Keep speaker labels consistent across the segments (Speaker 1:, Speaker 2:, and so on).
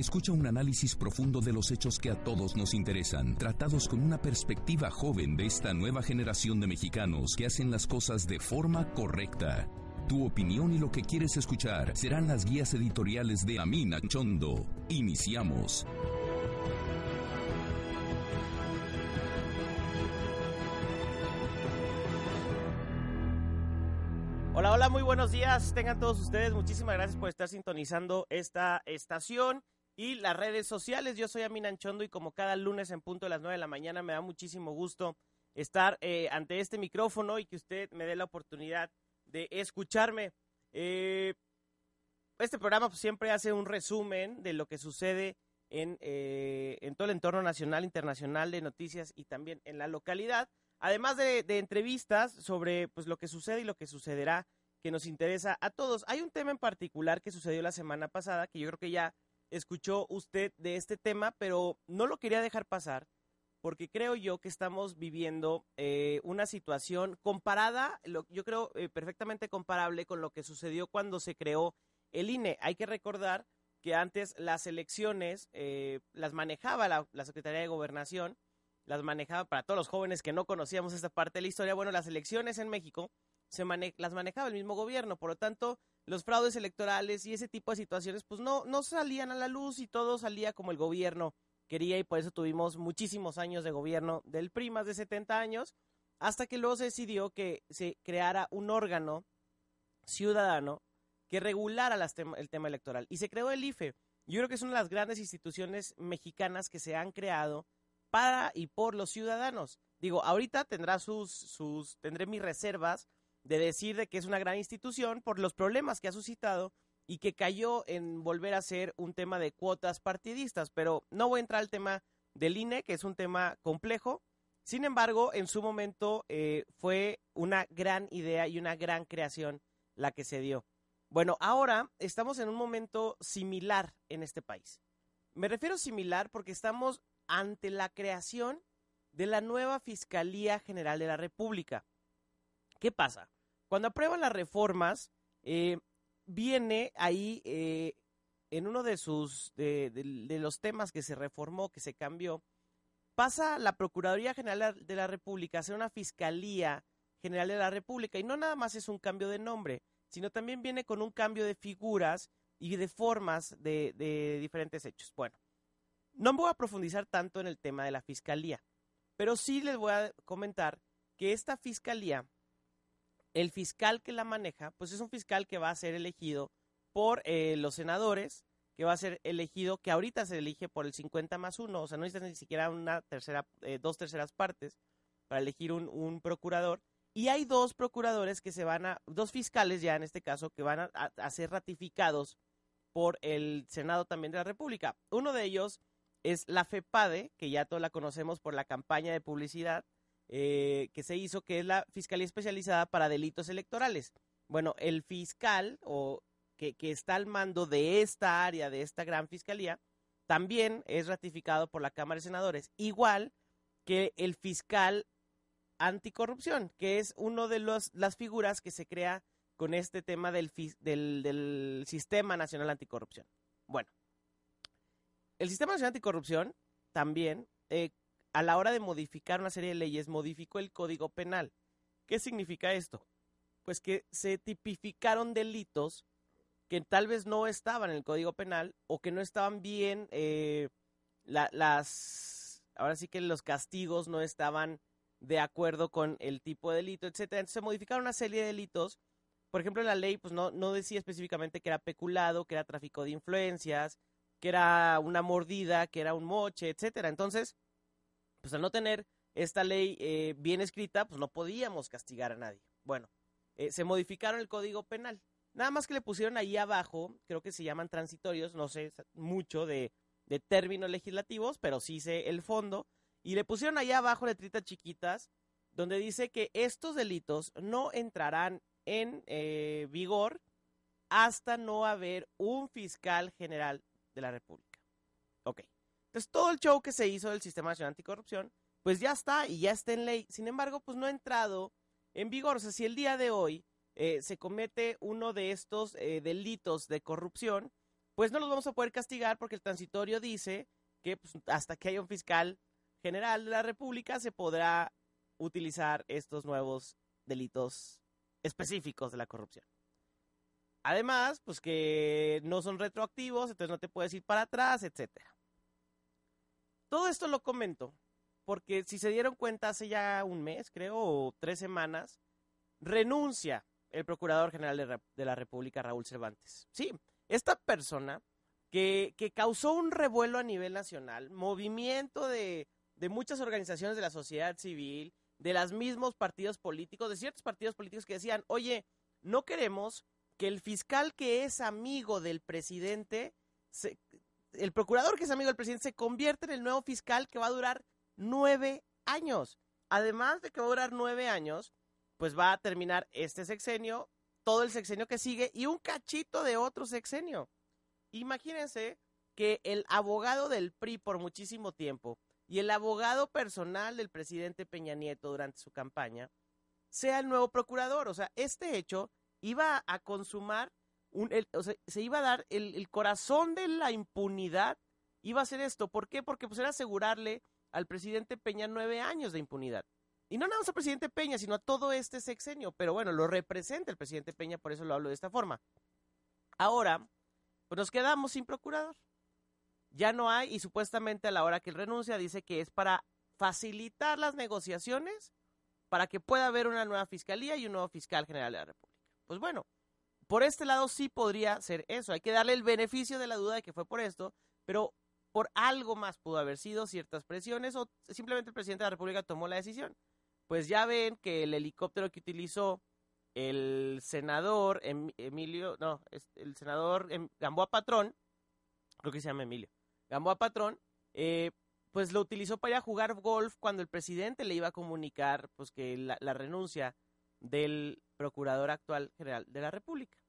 Speaker 1: Escucha un análisis profundo de los hechos que a todos nos interesan, tratados con una perspectiva joven de esta nueva generación de mexicanos que hacen las cosas de forma correcta. Tu opinión y lo que quieres escuchar serán las guías editoriales de Amina Chondo. Iniciamos.
Speaker 2: Hola, hola, muy buenos días. Tengan todos ustedes. Muchísimas gracias por estar sintonizando esta estación y las redes sociales. Yo soy Amina Chondo y como cada lunes en punto de las 9 de la mañana me da muchísimo gusto estar eh, ante este micrófono y que usted me dé la oportunidad de escucharme. Eh, este programa pues, siempre hace un resumen de lo que sucede en, eh, en, todo el entorno nacional, internacional de noticias y también en la localidad. Además de, de, entrevistas sobre pues, lo que sucede y lo que sucederá que nos interesa a todos. Hay un tema en particular que sucedió la semana pasada que yo creo que ya escuchó usted de este tema, pero no lo quería dejar pasar porque creo yo que estamos viviendo eh, una situación comparada, lo, yo creo eh, perfectamente comparable con lo que sucedió cuando se creó el INE. Hay que recordar que antes las elecciones eh, las manejaba la, la, Secretaría de Gobernación, las manejaba para todos los jóvenes que no conocíamos esta parte de la historia. Bueno, las elecciones en México se mane las manejaba el mismo gobierno, por lo tanto, los fraudes electorales y ese tipo de situaciones, pues no, no salían a la luz y todo salía como el gobierno quería y por eso tuvimos muchísimos años de gobierno del PRI, de 70 años, hasta que luego se decidió que se creara un órgano ciudadano que regulara las el tema electoral. Y se creó el IFE. Yo creo que es una de las grandes instituciones mexicanas que se han creado para y por los ciudadanos. Digo, ahorita tendrá sus, sus, tendré mis reservas de decir de que es una gran institución por los problemas que ha suscitado y que cayó en volver a ser un tema de cuotas partidistas. Pero no voy a entrar al tema del INE, que es un tema complejo. Sin embargo, en su momento eh, fue una gran idea y una gran creación la que se dio. Bueno, ahora estamos en un momento similar en este país. Me refiero similar porque estamos ante la creación de la nueva Fiscalía General de la República. ¿Qué pasa? Cuando aprueban las reformas, eh, viene ahí eh, en uno de sus de, los temas que se reformó, que se cambió, pasa la Procuraduría General de la República a ser una Fiscalía General de la República y no nada más es un cambio de nombre, sino también viene con un cambio de figuras y de formas de, de diferentes hechos. Bueno, no me voy a profundizar tanto en el tema de la Fiscalía, pero sí les voy a comentar que esta Fiscalía el fiscal que la maneja, pues es un fiscal que va a ser elegido por eh, los senadores, que va a ser elegido, que ahorita se elige por el 50 más 1, o sea, no necesitas ni siquiera una tercera, eh, dos terceras partes para elegir un, procurador. Y hay dos procuradores que se van a, dos fiscales ya en este caso, que van a ser ratificados por el Senado también de la República. Uno de ellos es la FEPADE, que ya todos la conocemos por la campaña de publicidad, eh, que se hizo, que es la Fiscalía Especializada para Delitos Electorales. Bueno, el fiscal o que, que está al mando de esta área, de esta gran fiscalía, también es ratificado por la Cámara de Senadores, igual que el fiscal anticorrupción, que es uno de los, las figuras que se crea con este tema del, del, del Sistema Nacional Anticorrupción. Bueno, el Sistema Nacional Anticorrupción también eh, a la hora de modificar una serie de leyes, modificó el Código Penal. ¿Qué significa esto? Pues que se tipificaron delitos que tal vez no estaban en el Código Penal o que no estaban bien, eh, la, las, ahora sí que los castigos no estaban de acuerdo con el tipo de delito, etcétera. Entonces se modificaron una serie de delitos. Por ejemplo, la ley pues no, no decía específicamente que era peculado, que era tráfico de influencias, que era una mordida, que era un moche, etcétera. Entonces, pues al no tener esta ley eh, bien escrita, pues no podíamos castigar a nadie. Bueno, eh, se modificaron el código penal. Nada más que le pusieron ahí abajo, creo que se llaman transitorios, no sé mucho de, de términos legislativos, pero sí sé el fondo. Y le pusieron allá abajo letritas chiquitas, donde dice que estos delitos no entrarán en eh, vigor hasta no haber un fiscal general de la República. Ok. Entonces, todo el show que se hizo del Sistema Nacional Anticorrupción, pues ya está y ya está en ley. Sin embargo, pues no ha entrado en vigor. O sea, si el día de hoy eh, se comete uno de estos eh, delitos de corrupción, pues no los vamos a poder castigar porque el transitorio dice que pues, hasta que haya un fiscal general de la República se podrá utilizar estos nuevos delitos específicos de la corrupción. Además, pues que no son retroactivos, entonces no te puedes ir para atrás, etcétera. Todo esto lo comento porque si se dieron cuenta hace ya un mes, creo, o tres semanas, renuncia el Procurador General de, la República, Raúl Cervantes. Sí, esta persona que, que, causó un revuelo a nivel nacional, movimiento de, de muchas organizaciones de la sociedad civil, de los mismos partidos políticos, de ciertos partidos políticos que decían, oye, no queremos que el fiscal que es amigo del presidente, el procurador que es amigo del presidente, se convierta en el nuevo fiscal que va a durar nueve años. Además de que va a durar nueve años, pues va a terminar este sexenio, todo el sexenio que sigue y un cachito de otro sexenio. Imagínense que el abogado del PRI por muchísimo tiempo y el abogado personal del presidente Peña Nieto durante su campaña sea el nuevo procurador. O sea, este hecho iba a consumar, un, o sea, se iba a dar el, corazón de la impunidad, iba a ser esto. ¿Por qué? Porque pues era asegurarle al presidente Peña nueve años de impunidad. Y no nada más al presidente Peña, sino a todo este sexenio. Pero bueno, lo representa el presidente Peña, por eso lo hablo de esta forma. Ahora, pues nos quedamos sin procurador ya no hay y supuestamente a la hora que él renuncia dice que es para facilitar las negociaciones para que pueda haber una nueva fiscalía y un nuevo fiscal general de la República. Pues bueno, por este lado sí podría ser eso. Hay que darle el beneficio de la duda de que fue por esto, pero por algo más pudo haber sido ciertas presiones o simplemente el presidente de la República tomó la decisión. Pues ya ven que el helicóptero que utilizó el senador Emilio, no, el senador em, Gamboa Patrón, creo que se llama Emilio, Gamboa Patrón, eh, pues lo utilizó para ir a jugar golf cuando el presidente le iba a comunicar pues que la, renuncia del procurador actual general de la República.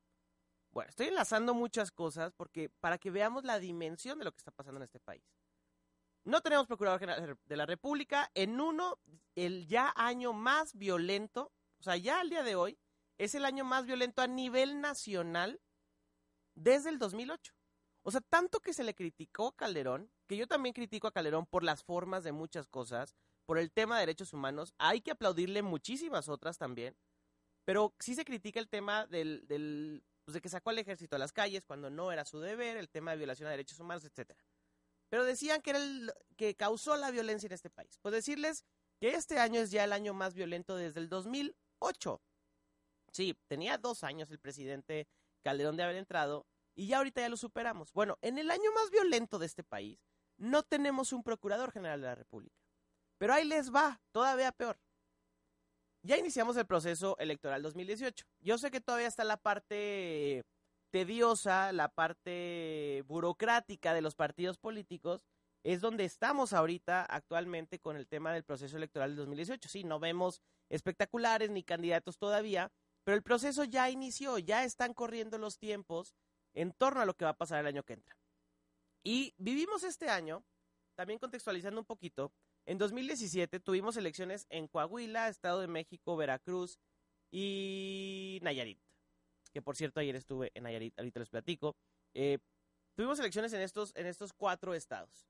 Speaker 2: Bueno, estoy enlazando muchas cosas porque para que veamos la dimensión de lo que está pasando en este país. No tenemos procurador general de la República en uno, el ya año más violento, o sea, ya al día de hoy, es el año más violento a nivel nacional desde el 2008. O sea, tanto que se le criticó a Calderón, que yo también critico a Calderón por las formas de muchas cosas, por el tema de derechos humanos, hay que aplaudirle muchísimas otras también, pero sí se critica el tema del, del pues de que sacó al ejército a las calles cuando no era su deber, el tema de violación de derechos humanos, etcétera. Pero decían que era el que causó la violencia en este país. Pues decirles que este año es ya el año más violento desde el 2008. Sí, tenía dos años el presidente Calderón de haber entrado y ya ahorita ya lo superamos. Bueno, en el año más violento de este país, no tenemos un procurador general de la República. Pero ahí les va, todavía peor. Ya iniciamos el proceso electoral 2018. Yo sé que todavía está la parte tediosa, la parte burocrática de los partidos políticos, es donde estamos ahorita actualmente con el tema del proceso electoral del 2018. Sí, no vemos espectaculares ni candidatos todavía, pero el proceso ya inició, ya están corriendo los tiempos en torno a lo que va a pasar el año que entra. Y vivimos este año, también contextualizando un poquito, en 2017 tuvimos elecciones en Coahuila, Estado de México, Veracruz y Nayarit. Que por cierto ayer estuve en Nayarit, ahorita les platico. Eh, tuvimos elecciones en estos, en estos cuatro estados.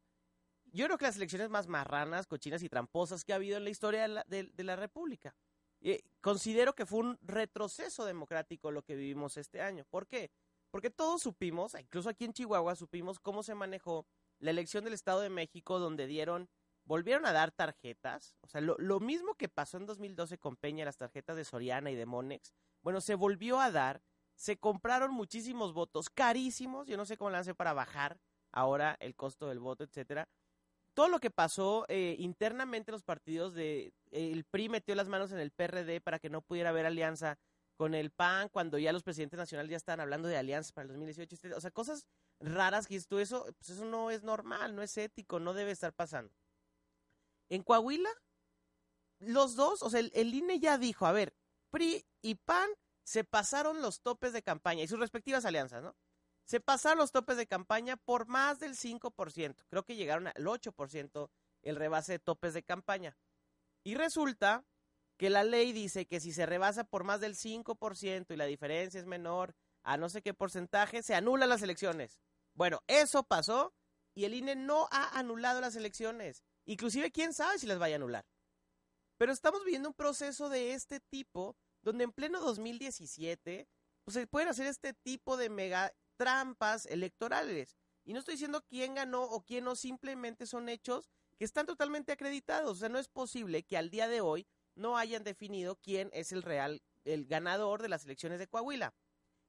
Speaker 2: Yo creo que las elecciones más marranas, cochinas y tramposas que ha habido en la historia de la, República. Eh, considero que fue un retroceso democrático lo que vivimos este año. ¿Por qué? Porque todos supimos, incluso aquí en Chihuahua supimos cómo se manejó la elección del Estado de México donde dieron, volvieron a dar tarjetas, o sea, lo, mismo que pasó en 2012 con Peña, las tarjetas de Soriana y de Monex, bueno, se volvió a dar, se compraron muchísimos votos carísimos, yo no sé cómo le hace para bajar ahora el costo del voto, etcétera. Todo lo que pasó eh, internamente en los partidos de el PRI metió las manos en el PRD para que no pudiera haber alianza con el PAN, cuando ya los presidentes nacionales ya estaban hablando de alianzas para el 2018, o sea, cosas raras que tú eso, pues eso no es normal, no es ético, no debe estar pasando. En Coahuila, los dos, o sea, el, INE ya dijo, a ver, PRI y PAN se pasaron los topes de campaña y sus respectivas alianzas, ¿no? Se pasaron los topes de campaña por más del 5%. Creo que llegaron al 8% el rebase de topes de campaña. Y resulta que la ley dice que si se rebasa por más del 5% y la diferencia es menor a no sé qué porcentaje, se anulan las elecciones. Bueno, eso pasó y el INE no ha anulado las elecciones. Inclusive, quién sabe si las vaya a anular. Pero estamos viviendo un proceso de este tipo, donde en pleno 2017, pues se pueden hacer este tipo de mega trampas electorales. Y no estoy diciendo quién ganó o quién no, simplemente son hechos que están totalmente acreditados. O sea, no es posible que al día de hoy no hayan definido quién es el real, el ganador de las elecciones de Coahuila.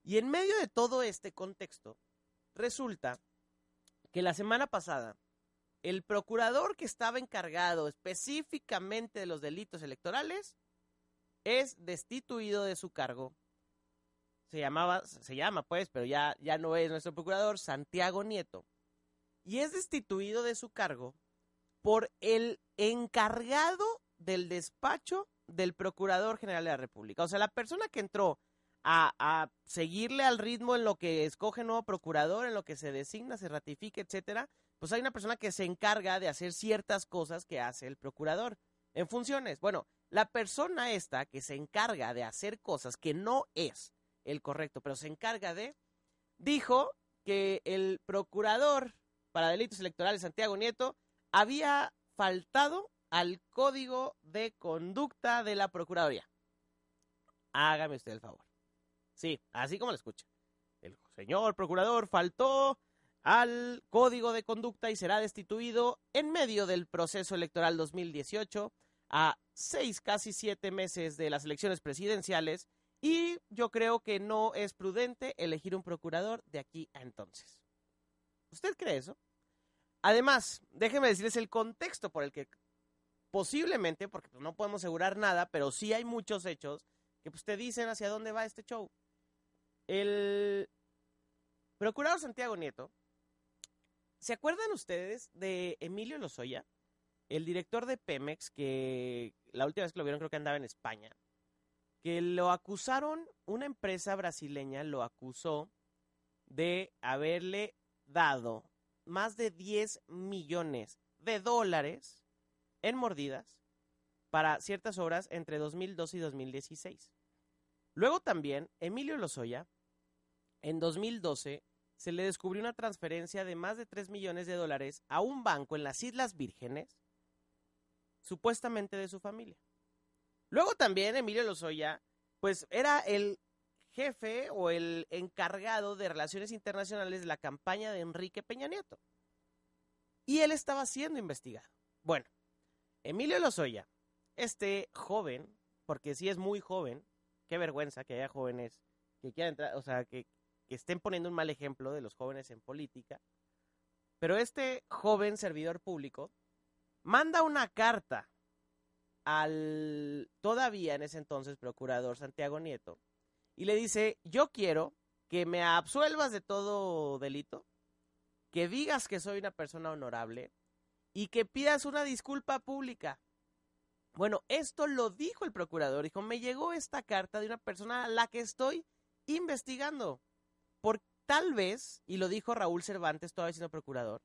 Speaker 2: Y en medio de todo este contexto, resulta que la semana pasada, el procurador que estaba encargado específicamente de los delitos electorales es destituido de su cargo. Se llamaba, se llama pues, pero ya, ya no es nuestro procurador, Santiago Nieto. Y es destituido de su cargo por el encargado del despacho del Procurador General de la República. O sea, la persona que entró a, seguirle al ritmo en lo que escoge nuevo procurador, en lo que se designa, se ratifica, etcétera, pues hay una persona que se encarga de hacer ciertas cosas que hace el procurador en funciones. Bueno, la persona esta que se encarga de hacer cosas que no es el correcto, pero se encarga de, dijo que el procurador para delitos electorales, Santiago Nieto, había faltado al código de conducta de la Procuraduría. Hágame usted el favor. Sí, así como lo escucha. El señor procurador faltó al código de conducta y será destituido en medio del proceso electoral 2018 a seis, casi siete meses de las elecciones presidenciales y yo creo que no es prudente elegir un procurador de aquí a entonces. ¿Usted cree eso? Además, déjeme decirles el contexto por el que posiblemente, porque no podemos asegurar nada, pero sí hay muchos hechos que pues, te dicen hacia dónde va este show. El procurador Santiago Nieto, ¿se acuerdan ustedes de Emilio Lozoya? El director de Pemex, que la última vez que lo vieron creo que andaba en España, que lo acusaron, una empresa brasileña lo acusó de haberle dado más de 10 millones de dólares en mordidas para ciertas obras entre 2012 y 2016. Luego también, Emilio Lozoya, en 2012, se le descubrió una transferencia de más de 3 millones de dólares a un banco en las Islas Vírgenes, supuestamente de su familia. Luego también Emilio Lozoya, pues era el jefe o el encargado de relaciones internacionales de la campaña de Enrique Peña Nieto. Y él estaba siendo investigado. Bueno, Emilio Lozoya, este joven, porque sí es muy joven, qué vergüenza que haya jóvenes que quieran entrar, o sea, que, que estén poniendo un mal ejemplo de los jóvenes en política. Pero este joven servidor público manda una carta al todavía en ese entonces procurador Santiago Nieto y le dice, yo quiero que me absuelvas de todo delito, que digas que soy una persona honorable y que pidas una disculpa pública. Bueno, esto lo dijo el procurador. Dijo, me llegó esta carta de una persona a la que estoy investigando. Por tal vez, y lo dijo Raúl Cervantes, todavía siendo procurador,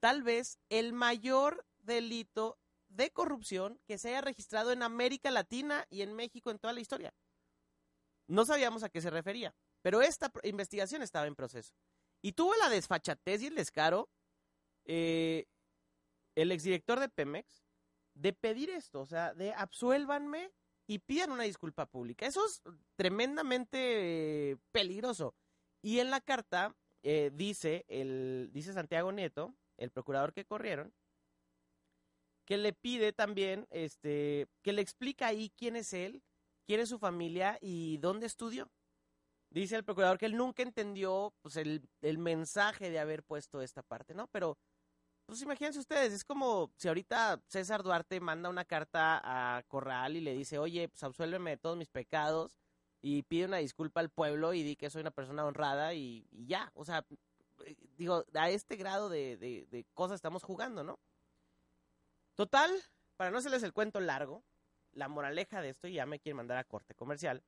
Speaker 2: tal vez el mayor delito de corrupción que se haya registrado en América Latina y en México en toda la historia. No sabíamos a qué se refería, pero esta investigación estaba en proceso. Y tuvo la desfachatez y el descaro eh, el exdirector de Pemex de pedir esto, o sea, de absuélvanme y pidan una disculpa pública. Eso es tremendamente peligroso. Y en la carta eh, dice, el, dice Santiago Nieto, el procurador que corrieron, que le pide también, este, que le explica ahí quién es él, quién es su familia y dónde estudió. Dice el procurador que él nunca entendió pues, el, el mensaje de haber puesto esta parte, ¿no? Pero pues imagínense ustedes, es como si ahorita César Duarte manda una carta a Corral y le dice, oye, pues absuélveme de todos mis pecados y pide una disculpa al pueblo y di que soy una persona honrada y, ya. O sea, digo, a este grado de, de cosas estamos jugando, ¿no? Total, para no hacerles el cuento largo, la moraleja de esto, y ya me quieren mandar a corte comercial,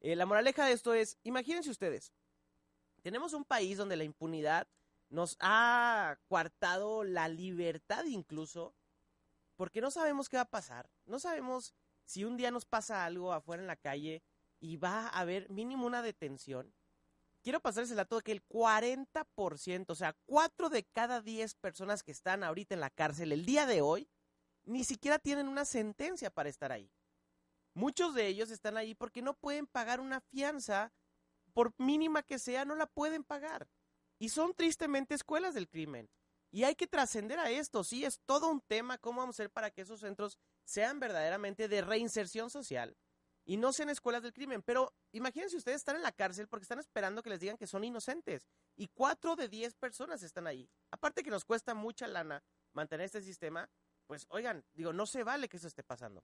Speaker 2: eh, la moraleja de esto es, imagínense ustedes, tenemos un país donde la impunidad nos ha coartado la libertad incluso, porque no sabemos qué va a pasar, no sabemos si un día nos pasa algo afuera en la calle y va a haber mínimo una detención. Quiero pasarles el dato de que el 40%, o sea, 4 de cada 10 personas que están ahorita en la cárcel el día de hoy, ni siquiera tienen una sentencia para estar ahí. Muchos de ellos están ahí porque no pueden pagar una fianza, por mínima que sea, no la pueden pagar. Y son tristemente escuelas del crimen. Y hay que trascender a esto, sí, es todo un tema, cómo vamos a hacer para que esos centros sean verdaderamente de reinserción social y no sean escuelas del crimen. Pero imagínense ustedes estar en la cárcel porque están esperando que les digan que son inocentes. Y cuatro de diez personas están ahí. Aparte que nos cuesta mucha lana mantener este sistema, pues oigan, digo, no se vale que eso esté pasando.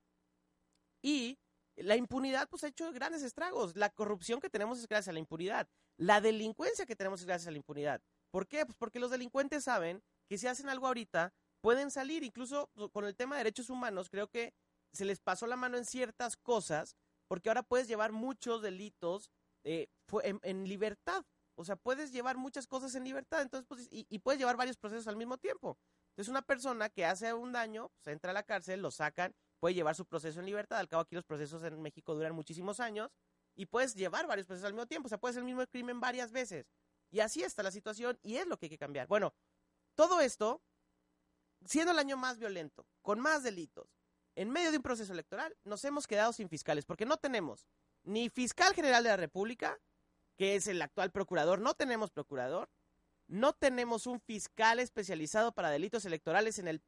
Speaker 2: Y la impunidad pues ha hecho grandes estragos. La corrupción que tenemos es gracias a la impunidad. La delincuencia que tenemos es gracias a la impunidad. ¿Por qué? Pues porque los delincuentes saben que si hacen algo ahorita, pueden salir. Incluso pues, con el tema de derechos humanos, creo que se les pasó la mano en ciertas cosas, porque ahora puedes llevar muchos delitos eh, en, libertad. O sea, puedes llevar muchas cosas en libertad, entonces, pues, y, y puedes llevar varios procesos al mismo tiempo. Entonces, una persona que hace un daño, se entra a la cárcel, lo sacan, puede llevar su proceso en libertad. Al cabo, aquí los procesos en México duran muchísimos años y puedes llevar varios procesos al mismo tiempo. O sea, puedes el mismo crimen varias veces. Y así está la situación y es lo que hay que cambiar. Bueno, todo esto, siendo el año más violento, con más delitos, en medio de un proceso electoral, nos hemos quedado sin fiscales porque no tenemos ni fiscal general de la República, que es el actual procurador, no tenemos procurador, no tenemos un fiscal especializado para delitos electorales en el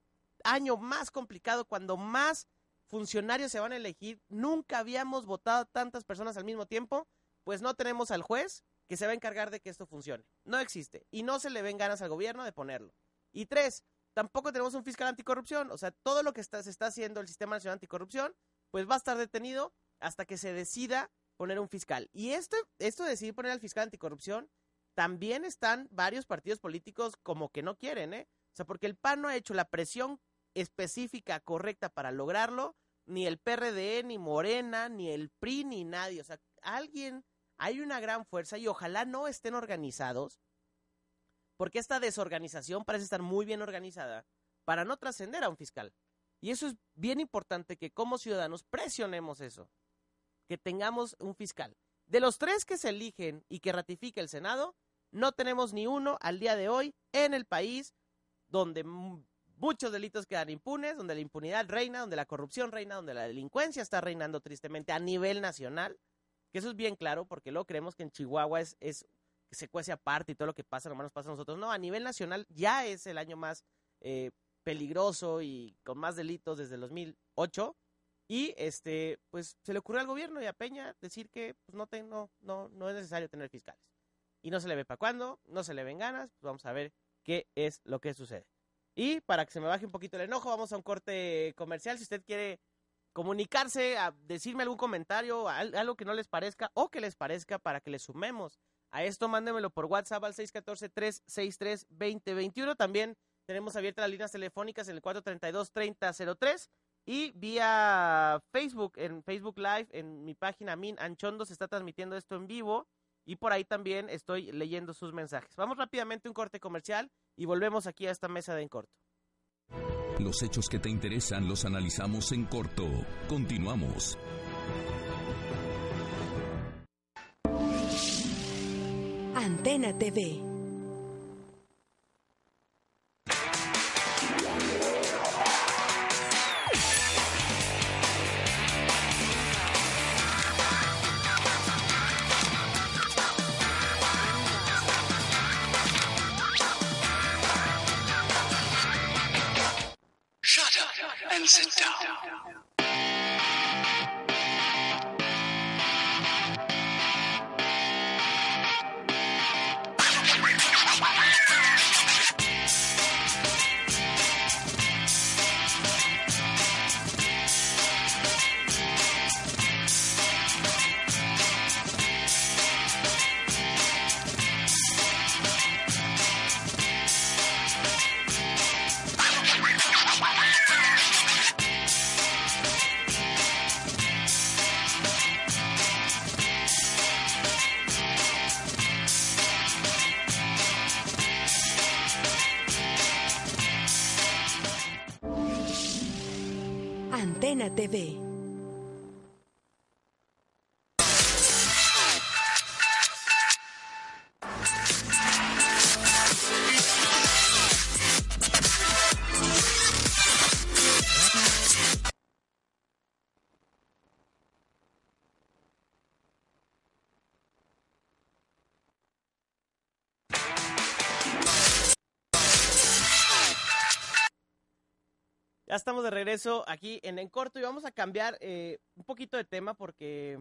Speaker 2: año más complicado, cuando más funcionarios se van a elegir. Nunca habíamos votado tantas personas al mismo tiempo, pues no tenemos al juez que se va a encargar de que esto funcione. No existe. Y no se le ven ganas al gobierno de ponerlo. Y tres, tampoco tenemos un fiscal anticorrupción. O sea, todo lo que está, se está haciendo el Sistema Nacional Anticorrupción, pues va a estar detenido hasta que se decida poner un fiscal. Y esto, esto de decidir poner al fiscal anticorrupción también están varios partidos políticos como que no quieren, ¿eh? O sea, porque el PAN no ha hecho la presión específica correcta para lograrlo, ni el PRD, ni Morena, ni el PRI, ni nadie. O sea, alguien, hay una gran fuerza y ojalá no estén organizados, porque esta desorganización parece estar muy bien organizada para no trascender a un fiscal. Y eso es bien importante que como ciudadanos presionemos eso, que tengamos un fiscal. De los tres que se eligen y que ratifique el Senado, no tenemos ni uno al día de hoy en el país donde muchos delitos quedan impunes, donde la impunidad reina, donde la corrupción reina, donde la delincuencia está reinando tristemente a nivel nacional, que eso es bien claro, porque luego creemos que en Chihuahua es, se cuece aparte y todo lo que pasa nomás nos pasa a nosotros. No, a nivel nacional ya es el año más eh, peligroso y con más delitos desde el 2008. Y este, pues se le ocurrió al gobierno y a Peña decir que pues, no, no, no, no es necesario tener fiscales y no se le ve para cuándo, no se le ven ganas, pues vamos a ver qué es lo que sucede. Y para que se me baje un poquito el enojo, vamos a un corte comercial. Si usted quiere comunicarse, a decirme algún comentario, algo que no les parezca o que les parezca para que le sumemos a esto, mándemelo por WhatsApp al 614-363-2021. También tenemos abiertas las líneas telefónicas en el 432-3003 y vía Facebook, en Facebook Live, en mi página Min Anchondo se está transmitiendo esto en vivo y por ahí también estoy leyendo sus mensajes. Vamos rápidamente a un corte comercial y volvemos aquí a esta mesa de en corto.
Speaker 1: Los hechos que te interesan los analizamos en corto. Continuamos.
Speaker 3: Antena TV. Shut up
Speaker 2: and sit down. TV. Regreso aquí en En Corto y vamos a cambiar eh, un poquito de tema porque,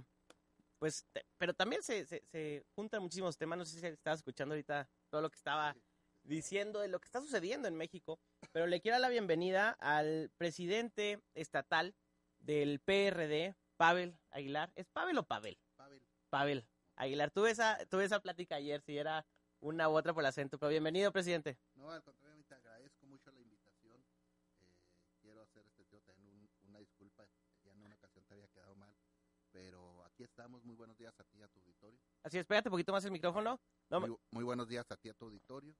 Speaker 2: pues, te- pero también se, se, se juntan muchísimos temas. No sé si estabas escuchando ahorita todo lo que estaba diciendo de lo que está sucediendo en México, pero le quiero dar la bienvenida al presidente estatal del PRD, Pavel Aguilar. ¿Es Pavel o Pavel?
Speaker 4: Pavel,
Speaker 2: Pavel Aguilar. Tuve esa, tuve esa plática ayer, si era una u otra por el acento, pero bienvenido, presidente.
Speaker 4: no, al contrario, pero aquí estamos. Muy buenos días a ti y a tu auditorio.
Speaker 2: Así es, pégate un poquito más el micrófono. No,
Speaker 4: Muy, muy buenos días a ti y a tu auditorio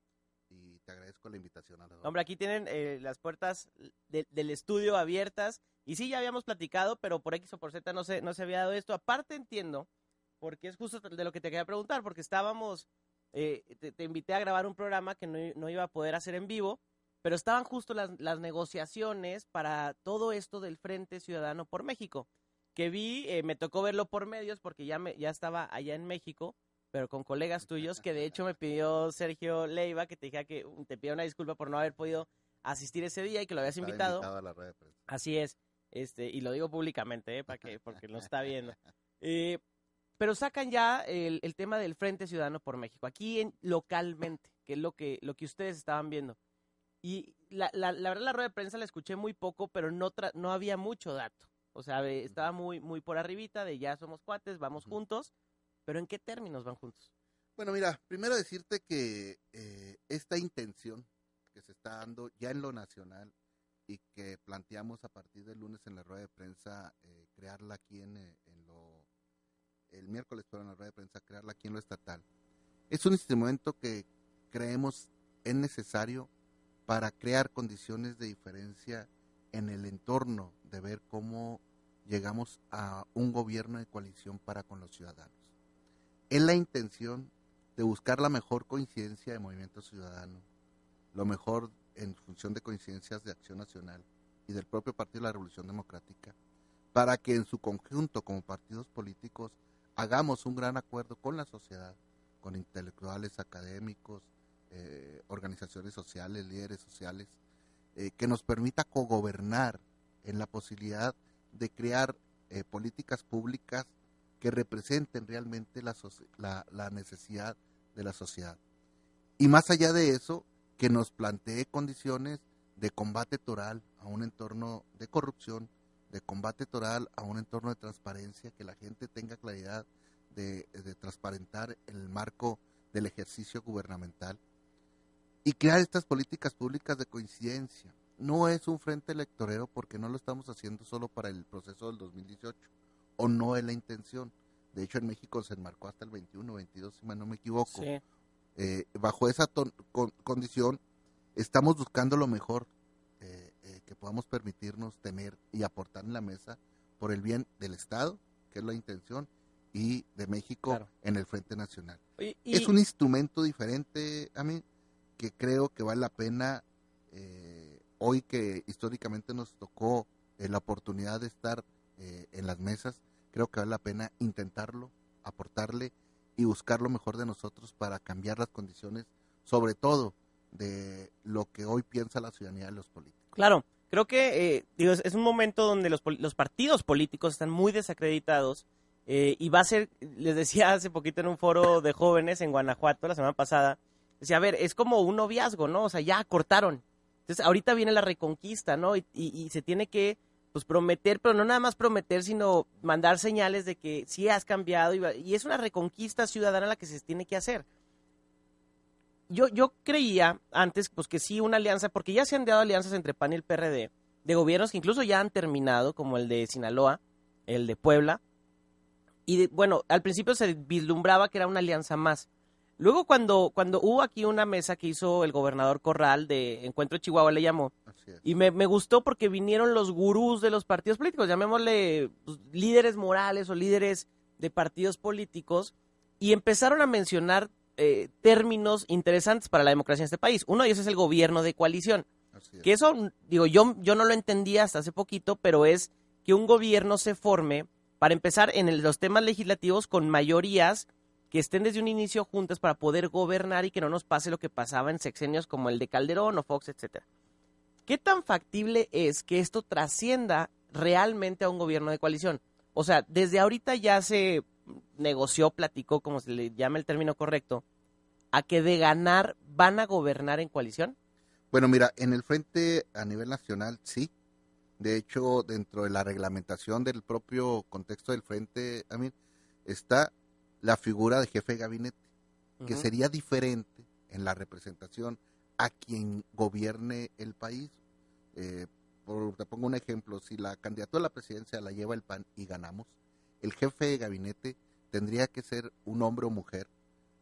Speaker 4: y te agradezco la invitación a la
Speaker 2: Hombre, aquí tienen eh, las puertas de- del estudio abiertas. Y sí, ya habíamos platicado, pero por X o por Z no se, no se había dado esto. Aparte entiendo, porque es justo de lo que te quería preguntar, porque estábamos, eh, te, te invité a grabar un programa que no, no iba a poder hacer en vivo, pero estaban justo las, las negociaciones para todo esto del Frente Ciudadano por México, que vi, eh, me tocó verlo por medios porque ya, me, ya estaba allá en México, pero con colegas tuyos, que de hecho me pidió Sergio Leiva que te dijera que te pidió una disculpa por no haber podido asistir ese día y que lo habías
Speaker 4: Estaba
Speaker 2: invitado.
Speaker 4: a la prensa.
Speaker 2: Así es, este, y lo digo públicamente, ¿eh? para que, porque lo está viendo. Eh, pero sacan ya el, el tema del Frente Ciudadano por México, aquí en, localmente, que es lo que, lo que ustedes estaban viendo. Y la, la, la verdad la rueda de prensa la escuché muy poco, pero no, tra- no había mucho dato. O sea, estaba muy, muy por arribita de ya somos cuates, vamos juntos, pero ¿en qué términos van juntos?
Speaker 4: Bueno, mira, primero decirte que eh, esta intención que se está dando ya en lo nacional y que planteamos a partir del lunes en la rueda de prensa, eh, crearla aquí en, eh, en lo, el miércoles, pero en la rueda de prensa, crearla aquí en lo estatal, es un instrumento que creemos es necesario para crear condiciones de diferencia en el entorno de ver cómo llegamos a un gobierno de coalición para con los ciudadanos. Es la intención de buscar la mejor coincidencia de movimiento ciudadano, lo mejor en función de coincidencias de Acción Nacional y del propio Partido de la Revolución Democrática, para que en su conjunto como partidos políticos hagamos un gran acuerdo con la sociedad, con intelectuales, académicos, eh, organizaciones sociales, líderes sociales, eh, que nos permita cogobernar en la posibilidad de crear eh, políticas públicas que representen realmente la, necesidad de la sociedad. Y más allá de eso, que nos plantee condiciones de combate toral a un entorno de corrupción, de combate toral a un entorno de transparencia, que la gente tenga claridad de, de transparentar el marco del ejercicio gubernamental y crear estas políticas públicas de coincidencia. No es un frente electorero porque no lo estamos haciendo solo para el proceso del 2018 o no es la intención. De hecho, en México se enmarcó hasta el 21, 22, si no me equivoco.
Speaker 2: Sí.
Speaker 4: Eh, bajo esa ton- con- condición, estamos buscando lo mejor eh, eh, que podamos permitirnos tener y aportar en la mesa por el bien del Estado, que es la intención, y de México
Speaker 2: Claro.
Speaker 4: en el Frente Nacional.
Speaker 2: Y-
Speaker 4: Es un instrumento diferente a mí que creo que vale la pena eh, hoy que históricamente nos tocó eh, la oportunidad de estar eh, en las mesas, creo que vale la pena intentarlo, aportarle y buscar lo mejor de nosotros para cambiar las condiciones, sobre todo de lo que hoy piensa la ciudadanía de los políticos.
Speaker 2: Claro, creo que eh, digo, es, un momento donde los, los partidos políticos están muy desacreditados eh, y va a ser, les decía hace poquito en un foro de jóvenes en Guanajuato la semana pasada, decía, a ver, es como un noviazgo, ¿no? O sea, ya cortaron. Entonces, ahorita viene la reconquista, ¿no? Y, y- y se tiene que, pues, prometer, pero no nada más prometer, sino mandar señales de que sí has cambiado y, y es una reconquista ciudadana la que se tiene que hacer yo, yo creía antes pues que sí una alianza, porque ya se han dado alianzas entre PAN y el PRD, de gobiernos que incluso ya han terminado, como el de Sinaloa, el de Puebla, y de- bueno, al principio se vislumbraba que era una alianza más. Luego cuando, cuando hubo aquí una mesa que hizo el gobernador Corral de Encuentro Chihuahua, le llamó, y me, me gustó porque vinieron los gurús de los partidos políticos, llamémosle pues, líderes morales o líderes de partidos políticos, y empezaron a mencionar eh, términos interesantes para la democracia en este país. Uno de ellos es el gobierno de coalición.
Speaker 4: Es.
Speaker 2: Que eso, digo, yo, yo no lo entendía hasta hace poquito, pero es que un gobierno se forme, para empezar, en el- los temas legislativos con mayorías que estén desde un inicio juntas para poder gobernar y que no nos pase lo que pasaba en sexenios como el de Calderón o Fox, etcétera. ¿Qué tan factible es que esto trascienda realmente a un gobierno de coalición? O sea, desde ahorita ya se negoció, platicó, como se le llama el término correcto, a que de ganar van a gobernar en coalición.
Speaker 4: Bueno, mira, en el frente a nivel nacional sí. De hecho, dentro de la reglamentación del propio contexto del frente, a mí, está la figura de jefe de gabinete, que sería diferente en la representación a quien gobierne el país. Eh, por- te pongo un ejemplo, si la candidatura a la presidencia la lleva el PAN y ganamos, el jefe de gabinete tendría que ser un hombre o mujer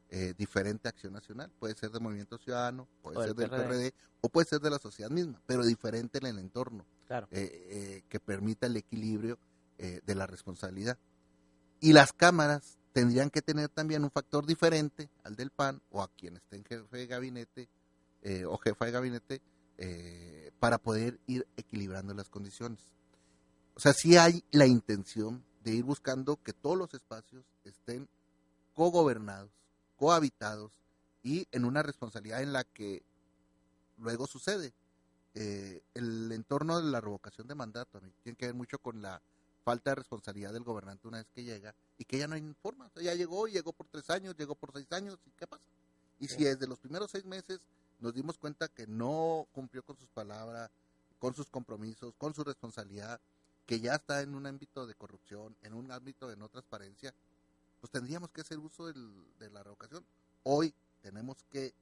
Speaker 4: eh, diferente a Acción Nacional. Puede ser del Movimiento Ciudadano, puede
Speaker 2: O
Speaker 4: ser del
Speaker 2: PRD.
Speaker 4: PRD, o puede ser de la sociedad misma, pero diferente en el entorno,
Speaker 2: Claro.
Speaker 4: eh, eh, que permita el equilibrio de la responsabilidad. Y las cámaras tendrían que tener también un factor diferente al del PAN o a quien esté en jefe de gabinete eh, o jefa de gabinete eh, para poder ir equilibrando las condiciones. O sea, sí hay la intención de ir buscando que todos los espacios estén cogobernados, cohabitados y en una responsabilidad en la que luego sucede. Eh, el entorno de la revocación de mandato tiene que ver mucho con la falta de responsabilidad del gobernante una vez que llega y que ya no hay forma. O sea, ya llegó, llegó por tres años, llegó por seis años, ¿y qué pasa? Y si desde los primeros seis meses nos dimos cuenta que no cumplió con sus palabras, con sus compromisos, con su responsabilidad, que ya está en un ámbito de corrupción, en un ámbito de no transparencia, pues tendríamos que hacer uso del- de la revocación. Hoy tenemos que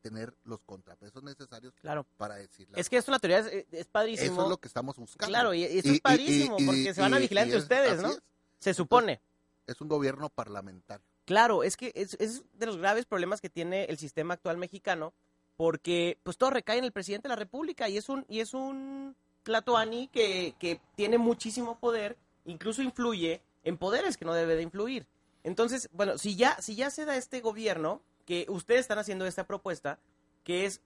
Speaker 4: tener los contrapesos necesarios
Speaker 2: Claro.
Speaker 4: para decirle.
Speaker 2: Es que es una teoría, es, es padrísimo.
Speaker 4: Eso es lo que estamos buscando.
Speaker 2: Claro, y eso
Speaker 4: Y-
Speaker 2: es padrísimo,
Speaker 4: y-
Speaker 2: porque se van a vigilar entre
Speaker 4: es-
Speaker 2: ustedes, ¿no?
Speaker 4: es.
Speaker 2: Se supone.
Speaker 4: Es un gobierno parlamentario.
Speaker 2: Claro, es que es, es de los graves problemas que tiene el sistema actual mexicano, porque pues todo recae en el presidente de la República y es un y es un tlatoani que, que tiene muchísimo poder, incluso influye en poderes que no debe de influir. Entonces, bueno, si ya si ya se da este gobierno que ustedes están haciendo esta propuesta, que es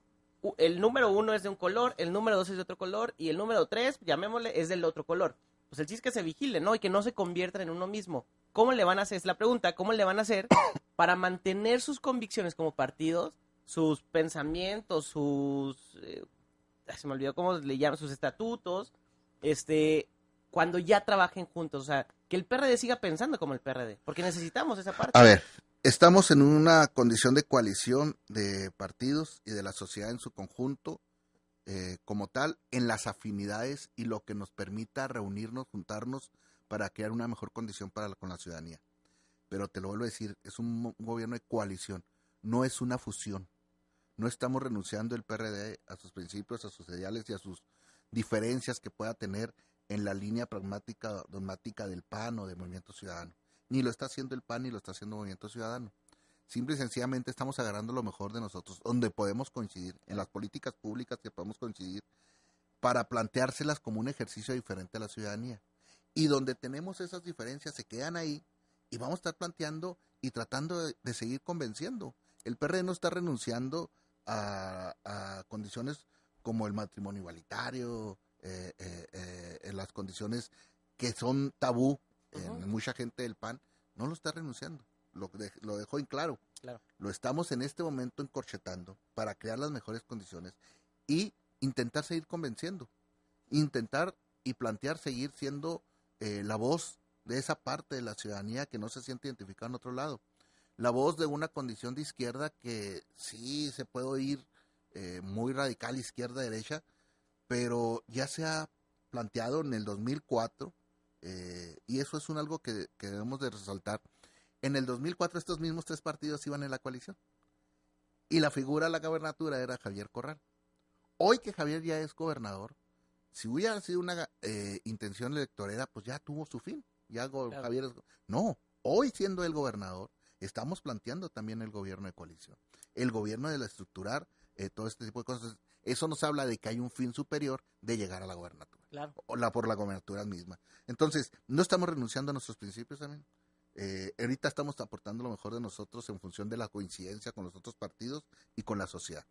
Speaker 2: el número uno es de un color, el número dos es de otro color y el número tres, llamémosle, es del otro color. Pues el chiste es que se vigile, ¿no? Y que no se conviertan en uno mismo. ¿Cómo le van a hacer? Es la pregunta, ¿cómo le van a hacer para mantener sus convicciones como partidos, sus pensamientos, sus... eh, se me olvidó cómo le llaman, sus estatutos, este, cuando ya trabajen juntos? O sea, que el PRD siga pensando como el PRD, porque necesitamos esa parte.
Speaker 4: A ver, estamos en una condición de coalición de partidos y de la sociedad en su conjunto, eh, como tal, en las afinidades y lo que nos permita reunirnos, juntarnos para crear una mejor condición para la- con la ciudadanía. Pero te lo vuelvo a decir, es un, gobierno de coalición, no es una fusión. No estamos renunciando el PRD a sus principios, a sus ideales y a sus diferencias que pueda tener en la línea pragmática, dogmática del PAN o del Movimiento Ciudadano. Ni lo está haciendo el PAN ni lo está haciendo Movimiento Ciudadano. Simple y sencillamente estamos agarrando lo mejor de nosotros, donde podemos coincidir, en las políticas públicas que podemos coincidir, para planteárselas como un ejercicio diferente a la ciudadanía. Y donde tenemos esas diferencias se quedan ahí y vamos a estar planteando y tratando de, seguir convenciendo. El PRD no está renunciando a, condiciones como el matrimonio igualitario, eh, eh, eh, las condiciones que son tabú en
Speaker 2: Ujú.
Speaker 4: mucha gente del PAN, no lo está renunciando. Lo, de- lo dejó en claro.
Speaker 2: Claro.
Speaker 4: Lo estamos en este momento encorchetando para crear las mejores condiciones y intentar seguir convenciendo. Intentar y plantear seguir siendo eh, la voz de esa parte de la ciudadanía que no se siente identificada en otro lado. La voz de una condición de izquierda que sí se puede oír eh, muy radical izquierda-derecha, pero ya se ha planteado en el 2004 eh, y eso es un algo que, que debemos de resaltar. En el 2004 estos mismos tres partidos iban en la coalición y la figura de la gobernatura era Javier Corral. Hoy que Javier ya es gobernador, si hubiera sido una eh, intención electorera, pues ya tuvo su fin. Ya
Speaker 2: Claro.
Speaker 4: Javier es- no, hoy siendo el gobernador, estamos planteando también el gobierno de coalición. El gobierno de la estructurar eh, todo este tipo de cosas. Eso nos habla de que hay un fin superior de llegar a la gobernatura.
Speaker 2: Claro.
Speaker 4: O la por la gobernatura misma. Entonces, no estamos renunciando a nuestros principios también. Eh, ahorita estamos aportando lo mejor de nosotros en función de la coincidencia con los otros partidos y con la sociedad.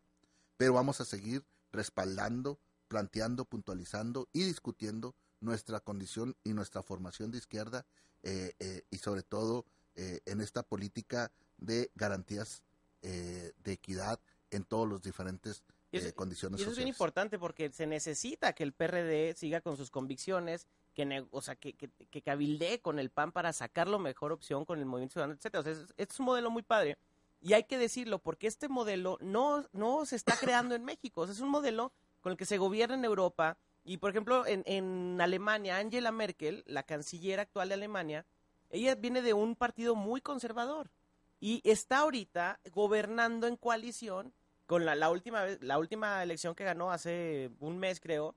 Speaker 4: Pero vamos a seguir respaldando, planteando, puntualizando y discutiendo nuestra condición y nuestra formación de izquierda eh, eh, y sobre todo eh, en esta política de garantías eh, de equidad en todos los diferentes
Speaker 2: Y eso-
Speaker 4: eh, condiciones
Speaker 2: Y eso es bien
Speaker 4: sociales.
Speaker 2: importante porque se necesita que el PRD siga con sus convicciones, que, o sea, que, que, que cabildee con el PAN para sacar la mejor opción con el movimiento ciudadano, etcétera. O sea, es, es un modelo muy padre. Y hay que decirlo, porque este modelo no, no se está creando en México. O sea, es un modelo con el que se gobierna en Europa. Y, por ejemplo, en, en Alemania, Angela Merkel, la canciller actual de Alemania, ella viene de un partido muy conservador. Y está ahorita gobernando en coalición con la, la última vez, la última elección que ganó hace un mes, creo,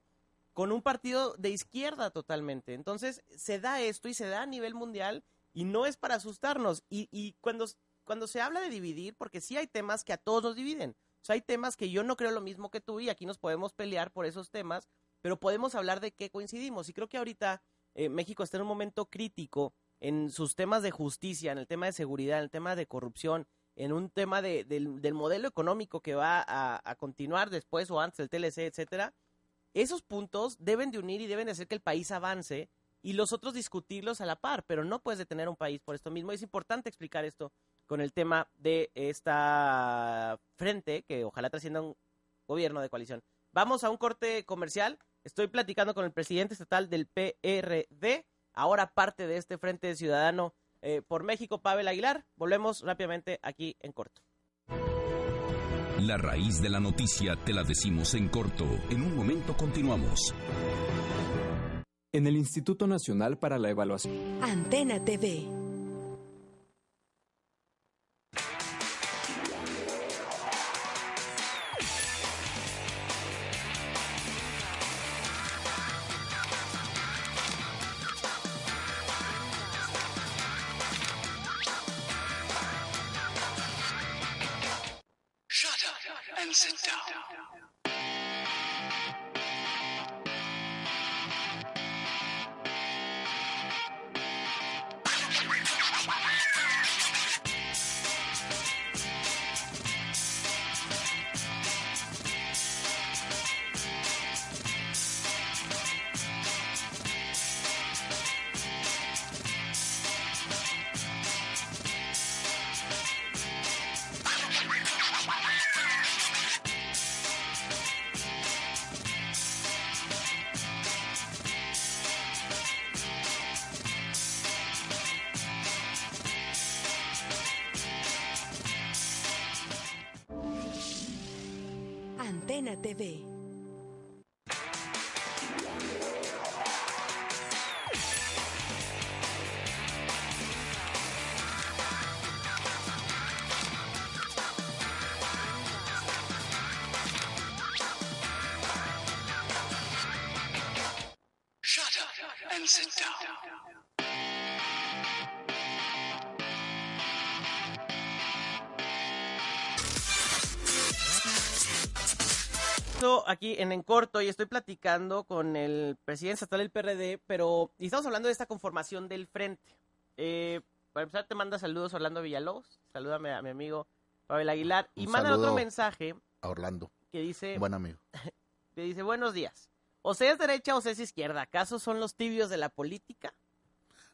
Speaker 2: con un partido de izquierda totalmente. Entonces, se da esto y se da a nivel mundial y no es para asustarnos. Y, y cuando, cuando se habla de dividir, porque sí hay temas que a todos nos dividen. O sea, hay temas que yo no creo lo mismo que tú y aquí nos podemos pelear por esos temas, pero podemos hablar de qué coincidimos. Y creo que ahorita eh, México está en un momento crítico en sus temas de justicia, en el tema de seguridad, en el tema de corrupción, en un tema de, del, del modelo económico que va a, continuar después o antes del TLC, etcétera, esos puntos deben de unir y deben de hacer que el país avance y los otros discutirlos a la par, pero no puedes detener un país por esto mismo. Es importante explicar esto con el tema de esta frente que ojalá trascienda un gobierno de coalición. Vamos a un corte comercial. Estoy platicando con el presidente estatal del PRD, ahora parte de este Frente Ciudadano eh, por México, Pavel Aguilar. Volvemos rápidamente aquí en corto.
Speaker 1: La raíz de la noticia te la decimos en corto. En un momento continuamos.
Speaker 5: En el Instituto Nacional para la Evaluación.
Speaker 3: Antena TV.
Speaker 6: And sit down.
Speaker 2: Esto aquí en En Corto y estoy platicando con el presidente estatal del PRD, pero y estamos hablando de esta conformación del frente. Eh, para empezar, te manda saludos Orlando Villalobos, salúdame a mi amigo Pavel Aguilar y manda otro mensaje
Speaker 4: A Orlando,
Speaker 2: que dice,
Speaker 4: buen amigo.
Speaker 2: que dice buenos días. O se es derecha o se es izquierda. ¿Acaso son los tibios de la política?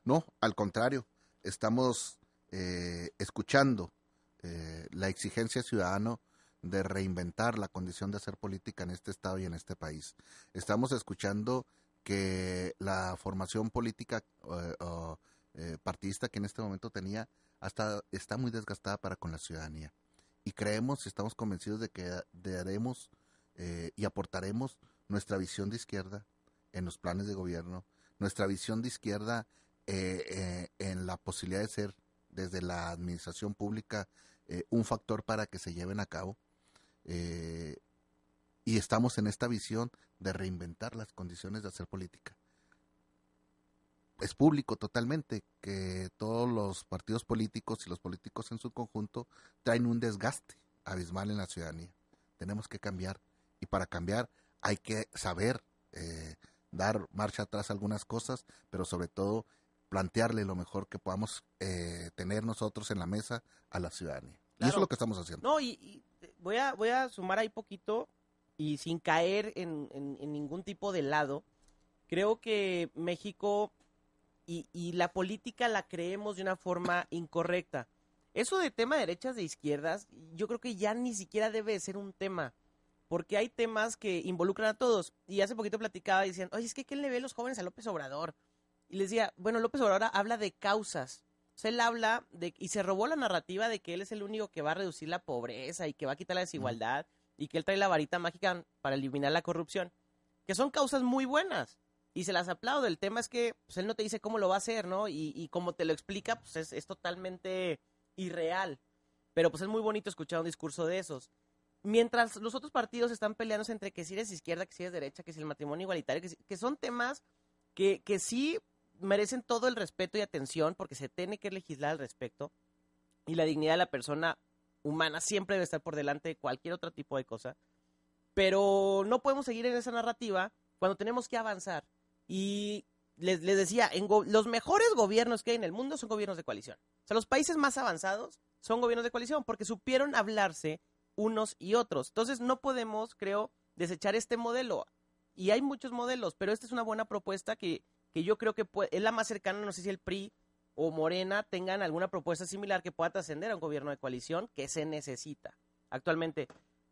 Speaker 4: No, al contrario, estamos eh, escuchando eh, la exigencia ciudadana de reinventar la condición de hacer política en este estado y en este país. Estamos escuchando que la formación política eh, o, eh, partidista que en este momento tenía hasta está muy desgastada para con la ciudadanía. Y creemos y estamos convencidos de que daremos eh, y aportaremos nuestra visión de izquierda en los planes de gobierno, nuestra visión de izquierda eh, eh, en la posibilidad de ser desde la administración pública eh, un factor para que se lleven a cabo. Y estamos en esta visión de reinventar las condiciones de hacer política. es público totalmente que todos los partidos políticos y los políticos en su conjunto traen un desgaste abismal en la ciudadanía. Tenemos que cambiar y para cambiar hay que saber eh, dar marcha atrás a algunas cosas, pero sobre todo plantearle lo mejor que podamos eh, tener nosotros en la mesa a la ciudadanía. Y eso es lo que estamos haciendo.
Speaker 2: No, y, y voy, a, voy a sumar ahí poquito y sin caer en, en- en ningún tipo de lado. Creo que México y, y la política la creemos de una forma incorrecta. Eso de tema de derechas de izquierdas, yo creo que ya ni siquiera debe de ser un tema. Porque hay temas que involucran a todos. Y hace poquito platicaba diciendo, oye, es que ¿qué le ve los jóvenes a López Obrador? Y les decía, bueno, López Obrador habla de causas. O sea, él habla de, y se robó la narrativa de que él es el único que va a reducir la pobreza y que va a quitar la desigualdad y que él trae la varita mágica para eliminar la corrupción. Que son causas muy buenas. Y se las aplaudo. El tema es que pues, él no te dice cómo lo va a hacer, ¿no? Y, y como te lo explica, pues es, es totalmente irreal. Pero pues es muy bonito escuchar un discurso de esos. Mientras los otros partidos están peleándose entre que si eres izquierda, que si eres derecha, que si el matrimonio igualitario, que, son temas que, que sí merecen todo el respeto y atención porque se tiene que legislar al respecto y la dignidad de la persona humana siempre debe estar por delante de cualquier otro tipo de cosa. Pero no podemos seguir en esa narrativa cuando tenemos que avanzar. Y les, les decía, los mejores gobiernos que hay en el mundo son gobiernos de coalición. O sea, los países más avanzados son gobiernos de coalición porque supieron hablarse unos y otros. Entonces no podemos, creo, desechar este modelo. Y hay muchos modelos, pero esta es una buena propuesta que, que yo creo que es la más cercana, no sé si el PRI o Morena tengan alguna propuesta similar que pueda trascender a un gobierno de coalición que se necesita actualmente.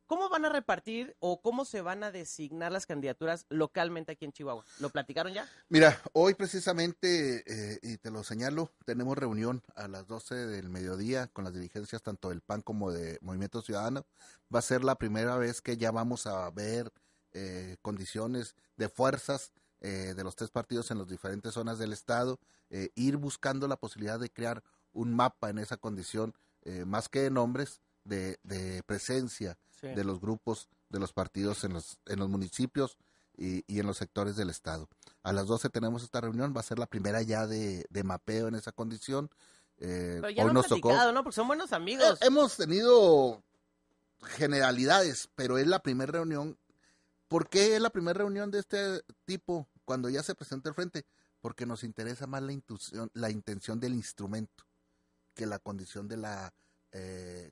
Speaker 2: ¿Cómo van a repartir o cómo se van a designar las candidaturas localmente aquí en Chihuahua? ¿Lo platicaron ya?
Speaker 4: Mira, hoy precisamente, eh, y te lo señalo, tenemos reunión a las 12 del mediodía con las dirigencias tanto del PAN como de Movimiento Ciudadano. Va a ser la primera vez que ya vamos a ver eh, condiciones de fuerzas eh, de los tres partidos en las diferentes zonas del Estado, eh, ir buscando la posibilidad de crear un mapa en esa condición, eh, más que de nombres, de, de presencia
Speaker 2: Sí.
Speaker 4: de los grupos de los partidos en los, en los municipios y, y en los sectores del Estado. A las 12 tenemos esta reunión, va a ser la primera ya de, de mapeo en esa condición. Eh,
Speaker 2: Pero ya
Speaker 4: hoy nos tocó.
Speaker 2: ¿no? Porque son buenos amigos.
Speaker 4: Eh, hemos tenido generalidades, pero es la primera reunión. ¿Por qué es la primera reunión de este tipo cuando ya se presenta el frente? Porque nos interesa más la, intuición, la intención del instrumento que la condición de la eh,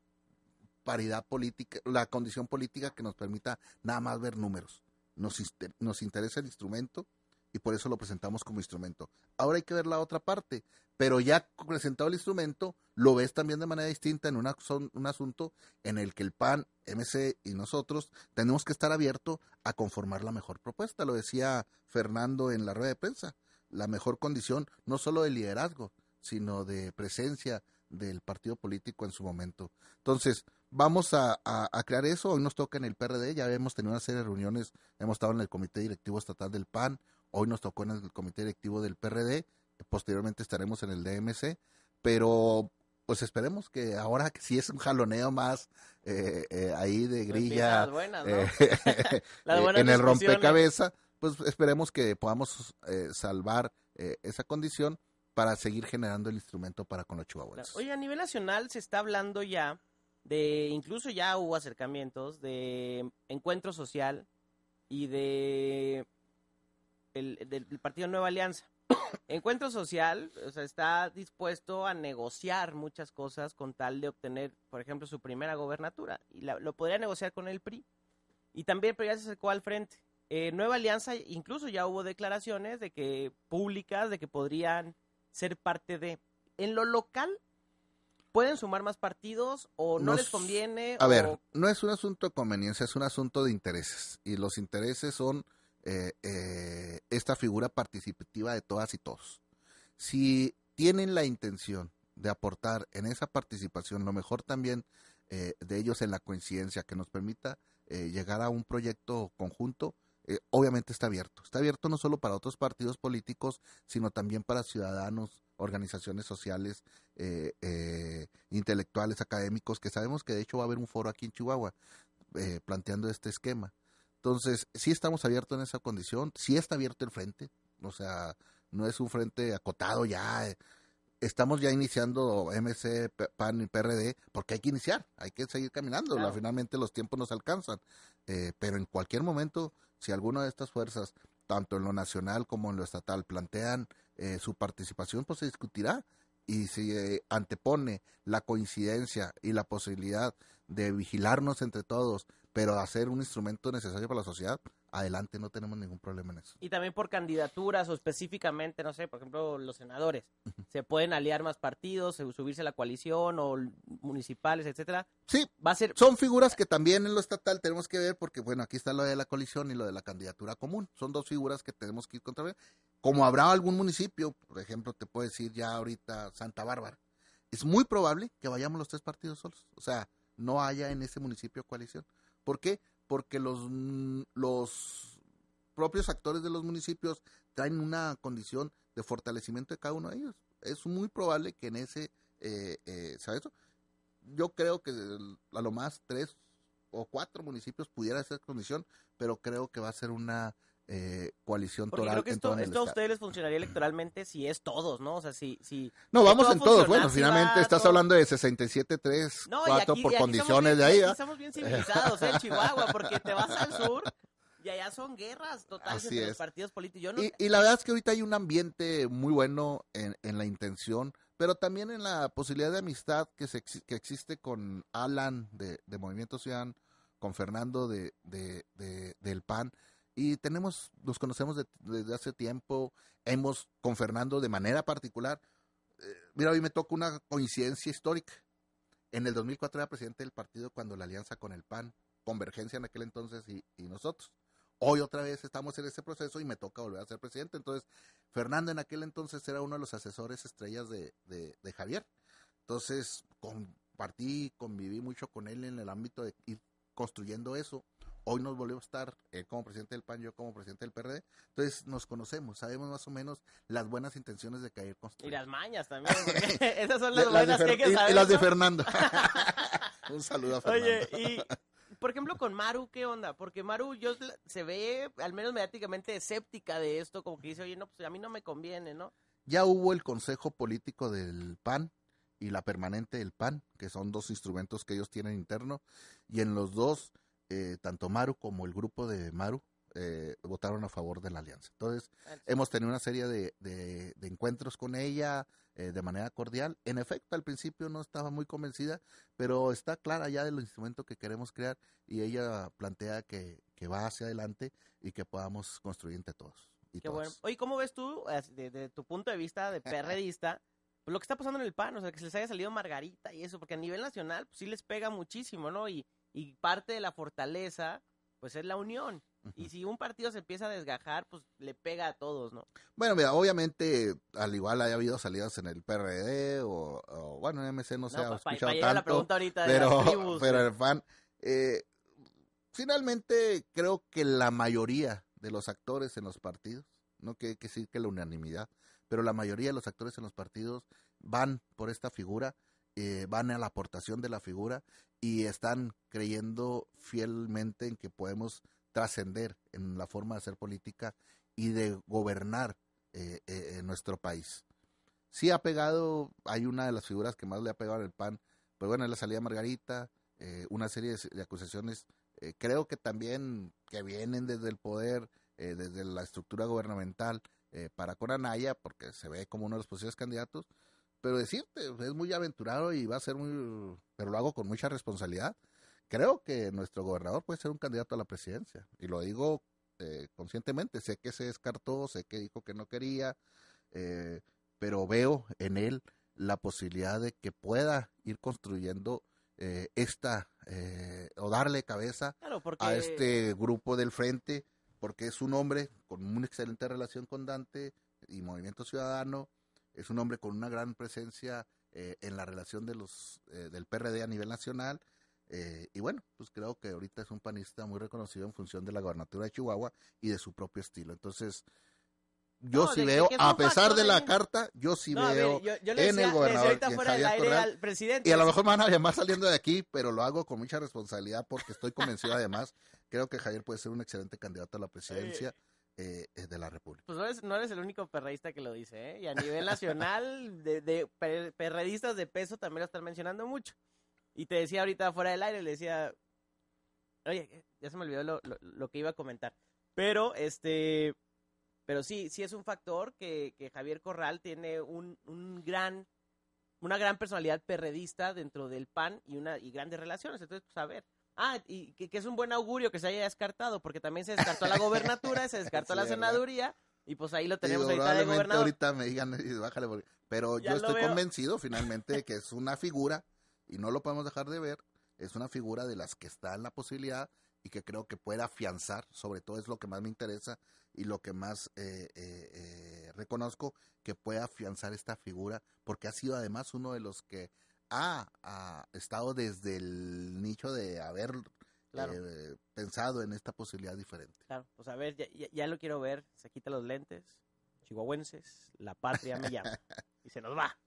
Speaker 4: paridad política, la condición política que nos permita nada más ver números. Nos, nos interesa el instrumento y por eso lo presentamos como instrumento. Ahora hay que ver la otra parte, pero ya presentado el instrumento, lo ves también de manera distinta en una, son- un asunto en el que el PAN, MC y nosotros tenemos que estar abiertos a conformar la mejor propuesta. Lo decía Fernando en la rueda de prensa, la mejor condición no solo de liderazgo, sino de presencia del partido político en su momento. Entonces, vamos a, a- a crear eso. Hoy nos toca en el PRD, ya hemos tenido una serie de reuniones, hemos estado en el Comité Directivo Estatal del PAN, hoy nos tocó en el Comité Directivo del PRD, posteriormente estaremos en el DMC, pero pues esperemos que ahora que si es un jaloneo más eh, eh, ahí de grilla
Speaker 2: las buenas, ¿no?
Speaker 4: eh,
Speaker 2: Las buenas
Speaker 4: en el rompecabezas, pues esperemos que podamos eh, salvar eh, esa condición para seguir generando el instrumento para con los chihuahuenses.
Speaker 2: Oye, a nivel nacional se está hablando ya de, incluso ya hubo acercamientos de encuentro social y de el, del, Partido Nueva Alianza. Encuentro social, o sea, está dispuesto a negociar muchas cosas con tal de obtener, por ejemplo, su primera gobernatura. Y la- lo podría negociar con el PRI. Y también PRI ya se acercó al frente. Eh, Nueva Alianza, incluso ya hubo declaraciones de que públicas, de que podrían ser parte de. En lo local, ¿pueden sumar más partidos o no
Speaker 4: Nos-
Speaker 2: les conviene?
Speaker 4: A
Speaker 2: o-
Speaker 4: ver, no es un asunto de conveniencia, es un asunto de intereses. Y los intereses son eh, eh, esta figura participativa de todas y todos. Si tienen la intención de aportar en esa participación lo mejor también eh, de ellos en la coincidencia que nos permita eh, llegar a un proyecto conjunto, eh, obviamente está abierto. Está abierto no solo para otros partidos políticos, sino también para ciudadanos, organizaciones sociales, eh, eh, intelectuales, académicos, que sabemos que de hecho va a haber un foro aquí en Chihuahua planteando este esquema. Entonces, sí estamos abiertos en esa condición, sí está abierto el frente, o sea, no es un frente acotado ya. Estamos ya iniciando MC, PAN y PRD, porque hay que iniciar, hay que seguir caminando.
Speaker 2: Claro.
Speaker 4: Finalmente los tiempos nos alcanzan. Pero en cualquier momento, si alguna de estas fuerzas, tanto en lo nacional como en lo estatal, plantean eh, su participación, pues se discutirá. Y si eh, antepone la coincidencia y la posibilidad de vigilarnos entre todos, pero hacer un instrumento necesario para la sociedad, adelante, no tenemos ningún problema en eso.
Speaker 2: Y también por candidaturas o específicamente, no sé, por ejemplo, los senadores. Se pueden aliar más partidos, subirse a la coalición o municipales, etcétera.
Speaker 4: Sí,
Speaker 2: Va a ser
Speaker 4: son figuras que también en lo estatal tenemos que ver, porque bueno, aquí está lo de la coalición y lo de la candidatura común. Son dos figuras que tenemos que ir contra. Como habrá algún municipio, por ejemplo, te puedo decir ya ahorita Santa Bárbara, es muy probable que vayamos los tres partidos solos. O sea, no haya en ese municipio coalición. ¿Por qué? Porque los, mm, los propios actores de los municipios traen una condición de fortalecimiento de cada uno de ellos. Es muy probable que en ese, eh, eh, ¿sabes? Yo creo que a lo más tres o cuatro municipios pudiera ser condición, pero creo que va a ser una eh, coalición
Speaker 2: Porque
Speaker 4: toral
Speaker 2: creo que
Speaker 4: en
Speaker 2: esto,
Speaker 4: el
Speaker 2: esto a ustedes les funcionaría electoralmente si es todos, ¿no? O sea, si... si
Speaker 4: No, vamos en todos. Bueno, finalmente estás
Speaker 2: todo-
Speaker 4: hablando de 67, 3,
Speaker 2: No, y
Speaker 4: 4
Speaker 2: aquí-
Speaker 4: por condiciones de ahí.
Speaker 2: aquí. Estamos bien civilizados, ¿eh? Chihuahua, porque te vas al sur y allá son guerras totales
Speaker 4: Así
Speaker 2: entre los partidos políticos. Yo no,
Speaker 4: Y, y la verdad es que ahorita hay un ambiente muy bueno en, en la intención, pero también en la posibilidad de amistad que, se, que existe con Alan de, de Movimiento Ciudadano, con Fernando de, de- de- del PAN. Y tenemos, nos conocemos de- desde hace tiempo, hemos con Fernando de manera particular. eh, mira, hoy me toca una coincidencia histórica. En el 2004 era presidente del partido cuando la alianza con el PAN, Convergencia en aquel entonces y, y nosotros. Hoy otra vez estamos en ese proceso y me toca volver a ser presidente. Entonces, Fernando en aquel entonces era uno de los asesores estrellas de, de- de Javier. Entonces, compartí, conviví mucho con él en el ámbito de ir construyendo eso. Hoy nos volvemos a estar, él como presidente del PAN, yo como presidente del PRD. Entonces, nos conocemos, sabemos más o menos las buenas intenciones de caer
Speaker 2: y
Speaker 4: construyendo.
Speaker 2: las mañas también, porque esas son las
Speaker 4: las
Speaker 2: buenas que hay que
Speaker 4: y- y
Speaker 2: saber.
Speaker 4: las de. Fernando. Un saludo a Fernando.
Speaker 2: Oye, y por ejemplo con Maru, ¿qué onda? Porque Maru yo se ve, al menos mediáticamente, escéptica de esto, como que dice, oye, no, pues a mí no me conviene, ¿no?
Speaker 4: ya hubo el Consejo Político del PAN y la permanente del PAN, que son dos instrumentos que ellos tienen interno, y en los dos, eh, tanto Maru como el grupo de Maru eh, votaron a favor de la alianza. Entonces, hemos tenido una serie de, de- de encuentros con ella eh, de manera cordial. En efecto, al principio no estaba muy convencida, pero está clara ya del instrumento que queremos crear y ella plantea que, que va hacia adelante y que podamos construir entre todos. Y
Speaker 2: Qué
Speaker 4: todas.
Speaker 2: bueno. Oye, ¿cómo ves tú, desde de, tu punto de vista de perredista, pues lo que está pasando en el PAN? O sea, que se les haya salido Margarita y eso, porque a nivel nacional, pues sí les pega muchísimo, ¿no? Y, y parte de la fortaleza, pues es la unión. Y si un partido se empieza a desgajar, pues le pega a todos, ¿no?
Speaker 4: Bueno, mira, obviamente, al igual haya habido salidas en el PRD o, o, bueno, en MC no se ha
Speaker 2: pa- pa-
Speaker 4: escuchado
Speaker 2: pa la
Speaker 4: tanto,
Speaker 2: de
Speaker 4: pero,
Speaker 2: tribus,
Speaker 4: pero el fan, eh, finalmente creo que la mayoría de los actores en los partidos, no que que decir que la unanimidad, pero la mayoría de los actores en los partidos van por esta figura, eh, van a la aportación de la figura y están creyendo fielmente en que podemos trascender en la forma de hacer política y de gobernar eh, eh, en nuestro país. Sí ha pegado, hay una de las figuras que más le ha pegado al PAN, pues bueno, es la salida Margarita, eh, una serie de, de acusaciones, eh, creo que también que vienen desde el poder, eh, desde la estructura gubernamental para con Anaya, porque se ve como uno de los posibles candidatos, pero decirte, es muy aventurado y va a ser muy, pero lo hago con mucha responsabilidad. Creo que nuestro gobernador puede ser un candidato a la presidencia, y lo digo eh, conscientemente, sé que se descartó, sé que dijo que no quería, eh, pero veo en él la posibilidad de que pueda ir construyendo eh, esta, eh, o darle cabeza
Speaker 2: Claro, porque...
Speaker 4: a este grupo del frente, porque es un hombre con una excelente relación con Dante y Movimiento Ciudadano, es un hombre con una gran presencia eh, en la relación de los eh, del PRD a nivel nacional, eh, y bueno, pues creo que ahorita es un panista muy reconocido en función de la gobernatura de Chihuahua y de su propio estilo. Entonces, yo
Speaker 2: No,
Speaker 4: sí veo, a pesar de la carta, yo sí
Speaker 2: No, a ver,
Speaker 4: veo
Speaker 2: yo, yo le
Speaker 4: en
Speaker 2: decía,
Speaker 4: el gobernador y en Javier Corral,
Speaker 2: al presidente.
Speaker 4: y a lo mejor me van a llamar saliendo de aquí, pero lo hago con mucha responsabilidad porque estoy convencido además. Creo que Javier puede ser un excelente candidato a la presidencia. eh, eh, de la República.
Speaker 2: Pues no eres, no eres el único perreísta que lo dice, ¿eh? Y a nivel nacional, de, de per- perredistas de peso también lo están mencionando mucho. Y te decía ahorita fuera del aire, le decía, oye, ya se me olvidó lo, lo- lo que iba a comentar. Pero, este, pero sí, sí es un factor que, que Javier Corral tiene un, un gran, una gran personalidad perredista dentro del PAN y una y grandes relaciones. Entonces, pues a ver. Ah, y que, que es un buen augurio que se haya descartado, porque también se descartó la gobernatura, se descartó la senaduría, y pues ahí lo
Speaker 4: Digo,
Speaker 2: tenemos ahorita de
Speaker 4: probablemente
Speaker 2: gobernador.
Speaker 4: ahorita me digan, "Eh, bájale, porque-". pero
Speaker 2: Ya
Speaker 4: yo estoy
Speaker 2: veo.
Speaker 4: convencido finalmente de que es una figura, y no lo podemos dejar de ver, es una figura de las que está en la posibilidad y que creo que puede afianzar, sobre todo es lo que más me interesa y lo que más eh, eh, eh, reconozco, que puede afianzar esta figura, porque ha sido además uno de los que ha, ha estado desde el nicho de haber
Speaker 2: Claro.
Speaker 4: eh, pensado en esta posibilidad diferente.
Speaker 2: Claro, pues a ver, ya, ya- ya lo quiero ver, se quita los lentes, chihuahuenses, la patria me llama, y se nos va.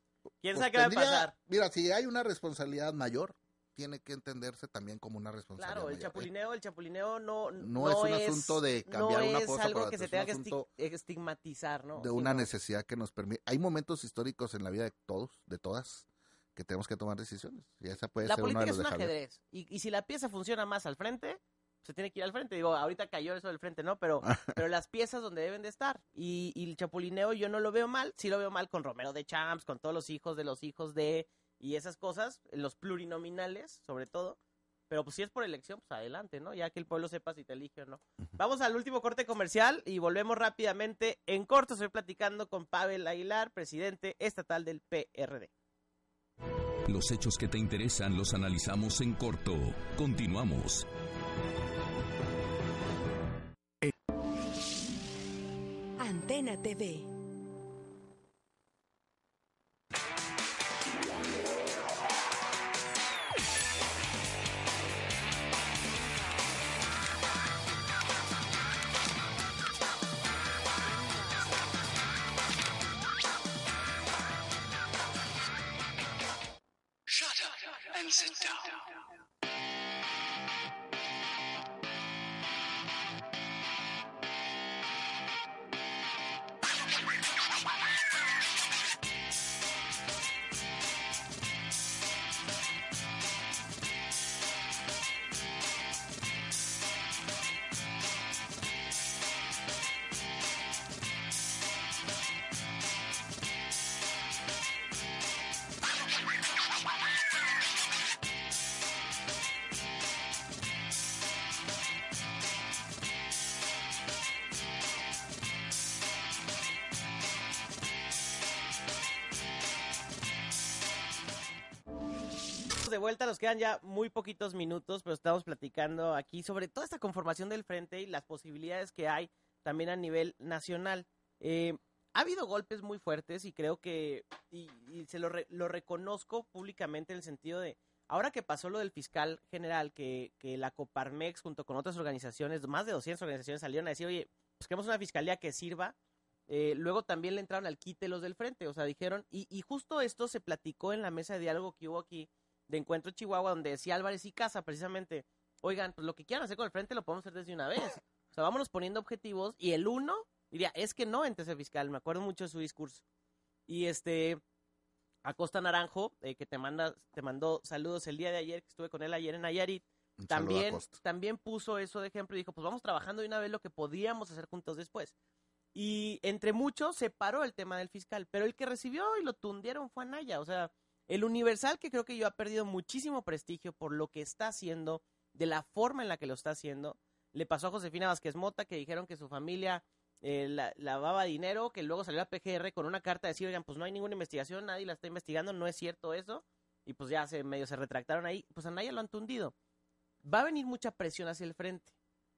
Speaker 2: ¿Quién
Speaker 4: Pues
Speaker 2: sabe qué va a pasar?
Speaker 4: Mira, si hay una responsabilidad mayor, tiene que entenderse también como una responsabilidad
Speaker 2: Claro, el
Speaker 4: mayor, ¿eh?
Speaker 2: chapulineo, el chapulineo no,
Speaker 4: No es un asunto de cambiar
Speaker 2: no
Speaker 4: una
Speaker 2: es
Speaker 4: cosa
Speaker 2: algo
Speaker 4: por
Speaker 2: que se
Speaker 4: es
Speaker 2: tenga que estigmatizar, ¿no?
Speaker 4: de una necesidad que nos permite. Hay momentos históricos en la vida de todos, de todas, que tenemos que tomar decisiones. Y esa puede
Speaker 2: La
Speaker 4: ser uno
Speaker 2: política
Speaker 4: de
Speaker 2: es un ajedrez. Y, y si la pieza funciona más al frente, se tiene que ir al frente. Digo, ahorita cayó eso del frente, ¿no? Pero, pero las piezas donde deben de estar. Y, y el chapulineo yo no lo veo mal. Sí lo veo mal con Romero de Champs, con todos los hijos de los hijos de... Y esas cosas, los plurinominales, sobre todo. Pero pues si es por elección, pues adelante, ¿no? Ya que el pueblo sepa si te elige o no. Vamos al último corte comercial y volvemos rápidamente. En corto estoy platicando con Pavel Aguilar, presidente estatal del PRD.
Speaker 1: Los hechos que te interesan los analizamos en corto. Continuamos.
Speaker 3: Antena TV.
Speaker 2: De vuelta, nos quedan ya muy poquitos minutos, pero estamos platicando aquí sobre toda esta conformación del frente y las posibilidades que hay también a nivel nacional. Eh, ha habido golpes muy fuertes y creo que, y, se lo, lo reconozco públicamente en el sentido de, ahora que pasó lo del fiscal general, que, que la Coparmex junto con otras organizaciones, más de 200 organizaciones salieron a decir, oye, pues queremos una fiscalía que sirva, eh, luego también le entraron al quite los del frente, o sea, dijeron, y, y justo esto se platicó en la mesa de diálogo que hubo aquí de Encuentro Chihuahua, donde decía Álvarez y Casa precisamente, oigan, pues lo que quieran hacer con el frente lo podemos hacer desde una vez. O sea, vámonos poniendo objetivos y el uno diría, es que no entre ese fiscal, me acuerdo mucho de su discurso. Y este, Acosta Naranjo, eh, que te manda, te mandó saludos el día de ayer, que estuve con él ayer en Nayarit,
Speaker 4: Un
Speaker 2: también, también puso eso de ejemplo y dijo, pues vamos trabajando de una vez lo que podíamos hacer juntos después. Y entre muchos se paró el tema del fiscal, pero el que recibió y lo tundieron fue Anaya. O sea, el Universal que creo que yo ha perdido muchísimo prestigio por lo que está haciendo, de la forma en la que lo está haciendo. Le pasó a Josefina Vázquez Mota que dijeron que su familia eh, la- lavaba dinero, que luego salió a PGR con una carta de decir, oigan, pues no hay ninguna investigación, nadie la está investigando, no es cierto eso. Y pues ya se medio se retractaron ahí. Pues a Anaya lo han tundido. Va a venir mucha presión hacia el frente.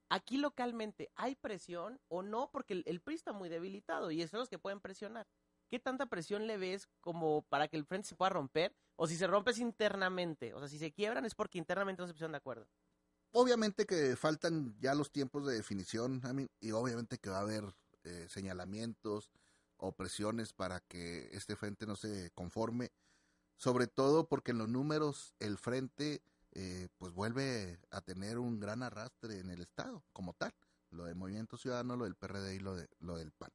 Speaker 2: Aquí localmente, ¿hay presión o no? Porque el, el PRI está muy debilitado y son los que pueden presionar. ¿Qué tanta presión le ves como para que el frente se pueda romper? O si se rompe es internamente. O sea, si se quiebran es porque internamente no se pusieron de acuerdo.
Speaker 4: Obviamente que faltan ya los tiempos de definición, y obviamente que va a haber eh, señalamientos o presiones para que este frente no se conforme, sobre todo porque en los números el frente eh, pues vuelve a tener un gran arrastre en el estado como tal. lo del Movimiento Ciudadano, lo del PRD y lo, de, lo del PAN.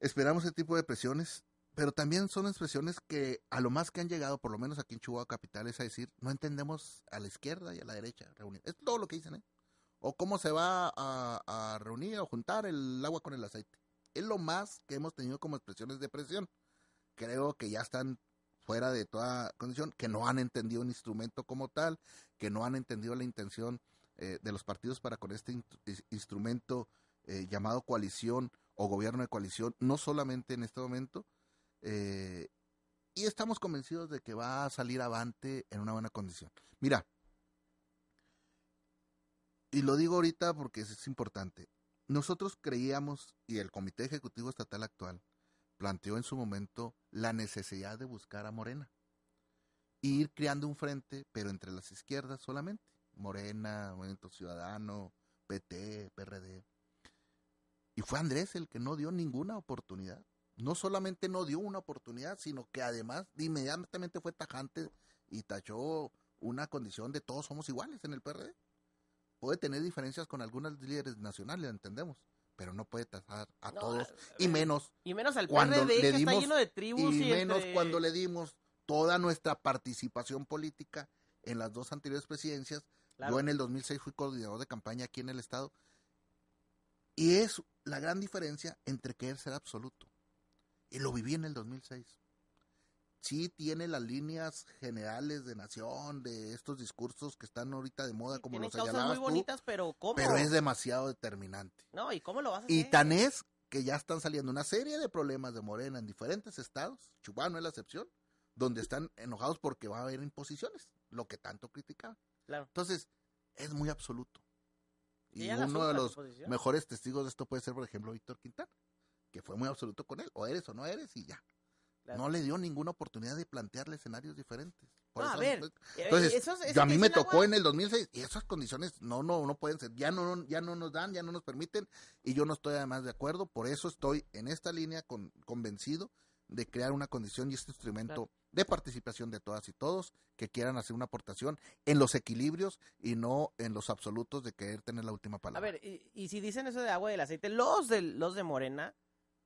Speaker 4: Esperamos ese tipo de presiones, pero también son expresiones que a lo más que han llegado, por lo menos aquí en Chihuahua Capital, es a decir, no entendemos a la izquierda y a la derecha reunir. Es todo lo que dicen, ¿eh? O cómo se va a, reunir o juntar el agua con el aceite. Es lo más que hemos tenido como expresiones de presión. Creo que ya están fuera de toda condición, que no han entendido un instrumento como tal, que no han entendido la intención eh, de los partidos para con este instrumento eh, llamado coalición o gobierno de coalición, no solamente en este momento, eh, y estamos convencidos de que va a salir avante en una buena condición. Mira, y lo digo ahorita porque es, importante, nosotros creíamos, y el Comité Ejecutivo Estatal actual planteó en su momento la necesidad de buscar a Morena ir creando un frente, pero entre las izquierdas solamente, Morena, Movimiento Ciudadano, PT, PRD. Y fue Andrés el que no dio ninguna oportunidad. No solamente no dio una oportunidad, sino que además de inmediatamente fue tajante y tachó una condición de todos somos iguales en el PRD. Puede tener diferencias con algunos líderes nacionales, entendemos, pero no puede tajar a
Speaker 2: No,
Speaker 4: todos
Speaker 2: a-
Speaker 4: y menos
Speaker 2: Y menos al
Speaker 4: Cuando
Speaker 2: PRD,
Speaker 4: le
Speaker 2: que está
Speaker 4: dimos-
Speaker 2: lleno de tribus
Speaker 4: y
Speaker 2: y,
Speaker 4: menos
Speaker 2: entre-
Speaker 4: cuando le dimos toda nuestra participación política en las dos anteriores presidencias.
Speaker 2: Claro.
Speaker 4: Yo en el 2006 fui coordinador de campaña aquí en el estado. Y es la gran diferencia entre querer ser absoluto. Y lo viví en el 2006. Sí tiene las líneas generales de nación, de estos discursos que están ahorita de moda, como los señalabas
Speaker 2: muy
Speaker 4: tú,
Speaker 2: bonitas, pero ¿cómo?
Speaker 4: pero es demasiado determinante.
Speaker 2: No, ¿y cómo lo vas a hacer?
Speaker 4: Y tan es que ya están saliendo una serie de problemas de Morena en diferentes estados, Chihuahua no es la excepción, donde están enojados porque va a haber imposiciones, lo que tanto criticaban.
Speaker 2: Claro.
Speaker 4: Entonces, es muy absoluto.
Speaker 2: Y
Speaker 4: uno de los mejores testigos de esto puede ser, por ejemplo, Víctor Quintana, que fue muy absoluto con él, o eres o no eres y ya.
Speaker 2: Claro.
Speaker 4: No le dio ninguna oportunidad de plantearle escenarios diferentes. Por
Speaker 2: No, a ver, Eh,
Speaker 4: entonces, yo a mí me tocó
Speaker 2: agua-
Speaker 4: en el 2006 y esas condiciones no, no, no pueden ser, ya no, ya no nos dan, ya no nos permiten y yo no estoy además de acuerdo, por eso estoy en esta línea con, convencido de crear una condición y este instrumento
Speaker 2: Claro.
Speaker 4: De participación de todas y todos que quieran hacer una aportación en los equilibrios y no en los absolutos de querer tener la última
Speaker 2: A
Speaker 4: palabra.
Speaker 2: ver, y, y si dicen eso de agua y del aceite, los de, los de Morena,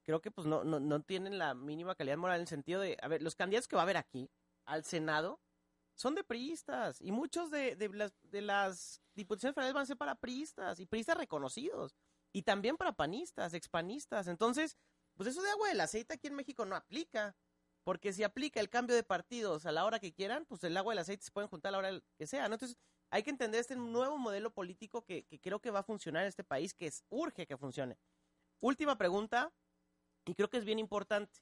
Speaker 2: creo que pues no, no, no tienen la mínima calidad moral en el sentido de, a ver, los candidatos que va a haber aquí al Senado son de priistas y muchos de, de las, de las diputaciones federales van a ser para priistas y priistas reconocidos y también para panistas, expanistas. Entonces, pues eso de agua del aceite aquí en México no aplica. Porque si aplica el cambio de partidos a la hora que quieran, pues el agua y el aceite se pueden juntar a la hora que sea, ¿no? Entonces, hay que entender este nuevo modelo político que, que creo que va a funcionar en este país, que es, urge que funcione. Última pregunta, y creo que es bien importante.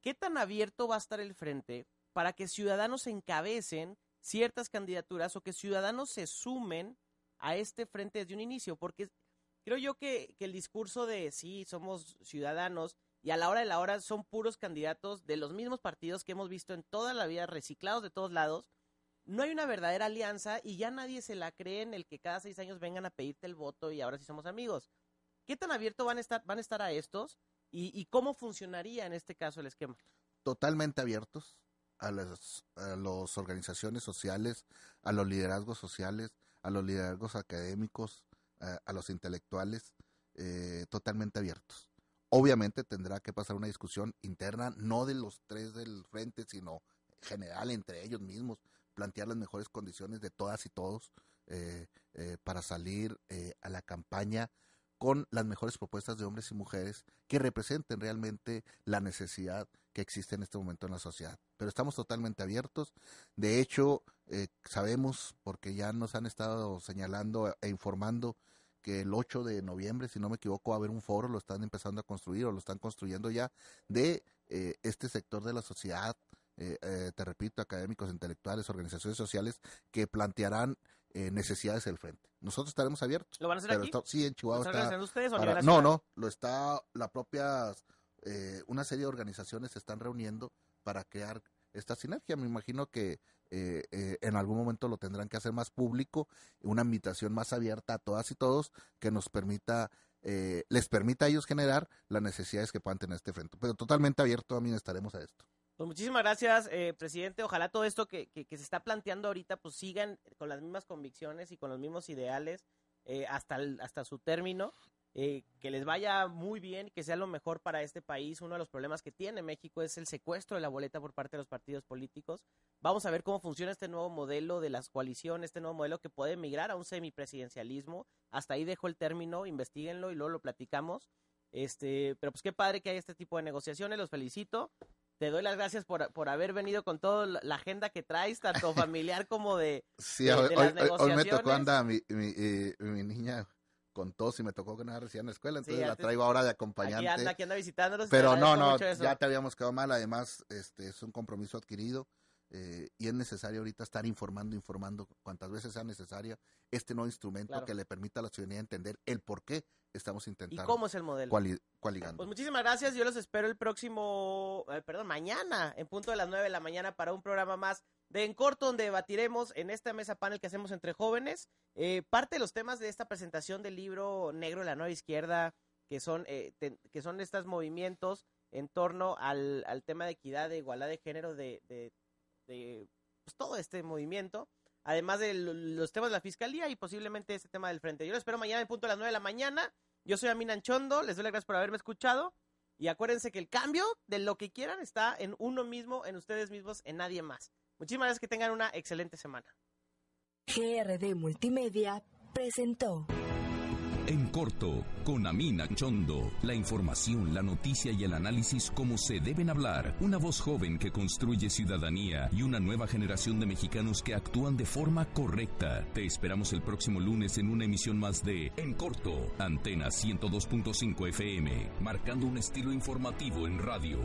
Speaker 2: ¿Qué tan abierto va a estar el frente para que ciudadanos encabecen ciertas candidaturas o que ciudadanos se sumen a este frente desde un inicio? Porque creo yo que, que el discurso de sí, somos ciudadanos y a la hora de la hora son puros candidatos de los mismos partidos que hemos visto en toda la vida, reciclados de todos lados. No hay una verdadera alianza y ya nadie se la cree en el que cada seis años vengan a pedirte el voto y ahora sí somos amigos. ¿Qué tan abierto van a estar, van a, estar a estos y, cómo funcionaría en este caso el esquema?
Speaker 4: Totalmente abiertos a las a las organizaciones sociales, a los liderazgos sociales, a los liderazgos académicos, a, a los intelectuales, eh, totalmente abiertos. Obviamente tendrá que pasar una discusión interna, no de los tres del frente, sino general entre ellos mismos, plantear las mejores condiciones de todas y todos eh, eh, para salir eh, a la campaña con las mejores propuestas de hombres y mujeres que representen realmente la necesidad que existe en este momento en la sociedad. Pero estamos totalmente abiertos. De hecho, eh, sabemos, porque ya nos han estado señalando e informando, que el 8 de noviembre, si no me equivoco, va a haber un foro, lo están empezando a construir o lo están construyendo ya, de eh, este sector de la sociedad, eh, eh, te repito, académicos, intelectuales, organizaciones sociales, que plantearán eh, necesidades del frente. Nosotros estaremos abiertos.
Speaker 2: ¿Lo van a hacer aquí?
Speaker 4: está- sí, en
Speaker 2: ¿Lo
Speaker 4: Chihuahua
Speaker 2: están
Speaker 4: está,
Speaker 2: ustedes o
Speaker 4: no, no, lo está la propia, eh, una serie de organizaciones se están reuniendo para crear esta sinergia. Me imagino que eh, eh, en algún momento lo tendrán que hacer más público, una invitación más abierta a todas y todos que nos permita, eh, les permita a ellos generar las necesidades que puedan tener este frente. Pero totalmente abierto también estaremos a esto.
Speaker 2: Pues muchísimas gracias, eh, presidente. Ojalá todo esto que, que, se está planteando ahorita, pues sigan con las mismas convicciones y con los mismos ideales eh, hasta, el- hasta su término. Eh, que les vaya muy bien, que sea lo mejor para este país. Uno de los problemas que tiene México es el secuestro de la boleta por parte de los partidos políticos. Vamos a ver cómo funciona este nuevo modelo de las coaliciones, este nuevo modelo que puede migrar a un semipresidencialismo. Hasta ahí dejo el término, investiguenlo y luego lo platicamos. Este, pero pues qué padre que hay este tipo de negociaciones, los felicito. Te doy las gracias por, por haber venido con toda la agenda que traes, tanto familiar como de...
Speaker 4: Sí,
Speaker 2: de-
Speaker 4: hoy,
Speaker 2: de las
Speaker 4: hoy- hoy me tocó
Speaker 2: negociaciones.
Speaker 4: anda mi, mi, eh, mi niña con tos y me tocó que no recién en la escuela,
Speaker 2: Sí,
Speaker 4: entonces la traigo ahora de
Speaker 2: Aquí
Speaker 4: acompañante.
Speaker 2: anda, aquí anda visitándonos. y te
Speaker 4: Pero no, no, ya te habíamos quedado mal. Además, este es un compromiso adquirido eh, y es necesario ahorita estar informando, informando cuantas veces sea necesaria este nuevo instrumento
Speaker 2: Claro.
Speaker 4: que le permita a la ciudadanía entender el por qué estamos
Speaker 2: ¿Y
Speaker 4: intentando
Speaker 2: cómo es el modelo?
Speaker 4: coali- coaligando.
Speaker 2: Pues muchísimas gracias. Yo los espero el próximo, eh, perdón, mañana, en punto de las 9 de la mañana, para un programa más de En Corto, donde debatiremos en esta mesa panel que hacemos entre jóvenes eh, parte de los temas de esta presentación del libro Negro de la Nueva Izquierda, que son, eh, te- que son estos movimientos en torno al, al tema de equidad, de igualdad de género, de, de, de, pues, todo este movimiento. Además de lo- los temas de la fiscalía y posiblemente este tema del frente. Yo los espero mañana en punto de las 9 de la mañana. Yo soy Amin Anchondo, les doy las gracias por haberme escuchado. Y acuérdense que el cambio de lo que quieran está en uno mismo, en ustedes mismos, en nadie más. Muchísimas gracias, que tengan una excelente semana.
Speaker 3: GRD Multimedia presentó
Speaker 1: En corto, con Amina Chondo, la información, la noticia y el análisis como se deben hablar. Una voz joven que construye ciudadanía y una nueva generación de mexicanos que actúan de forma correcta. Te esperamos el próximo lunes en una emisión más de En corto, Antena 102.5 FM, marcando un estilo informativo en radio.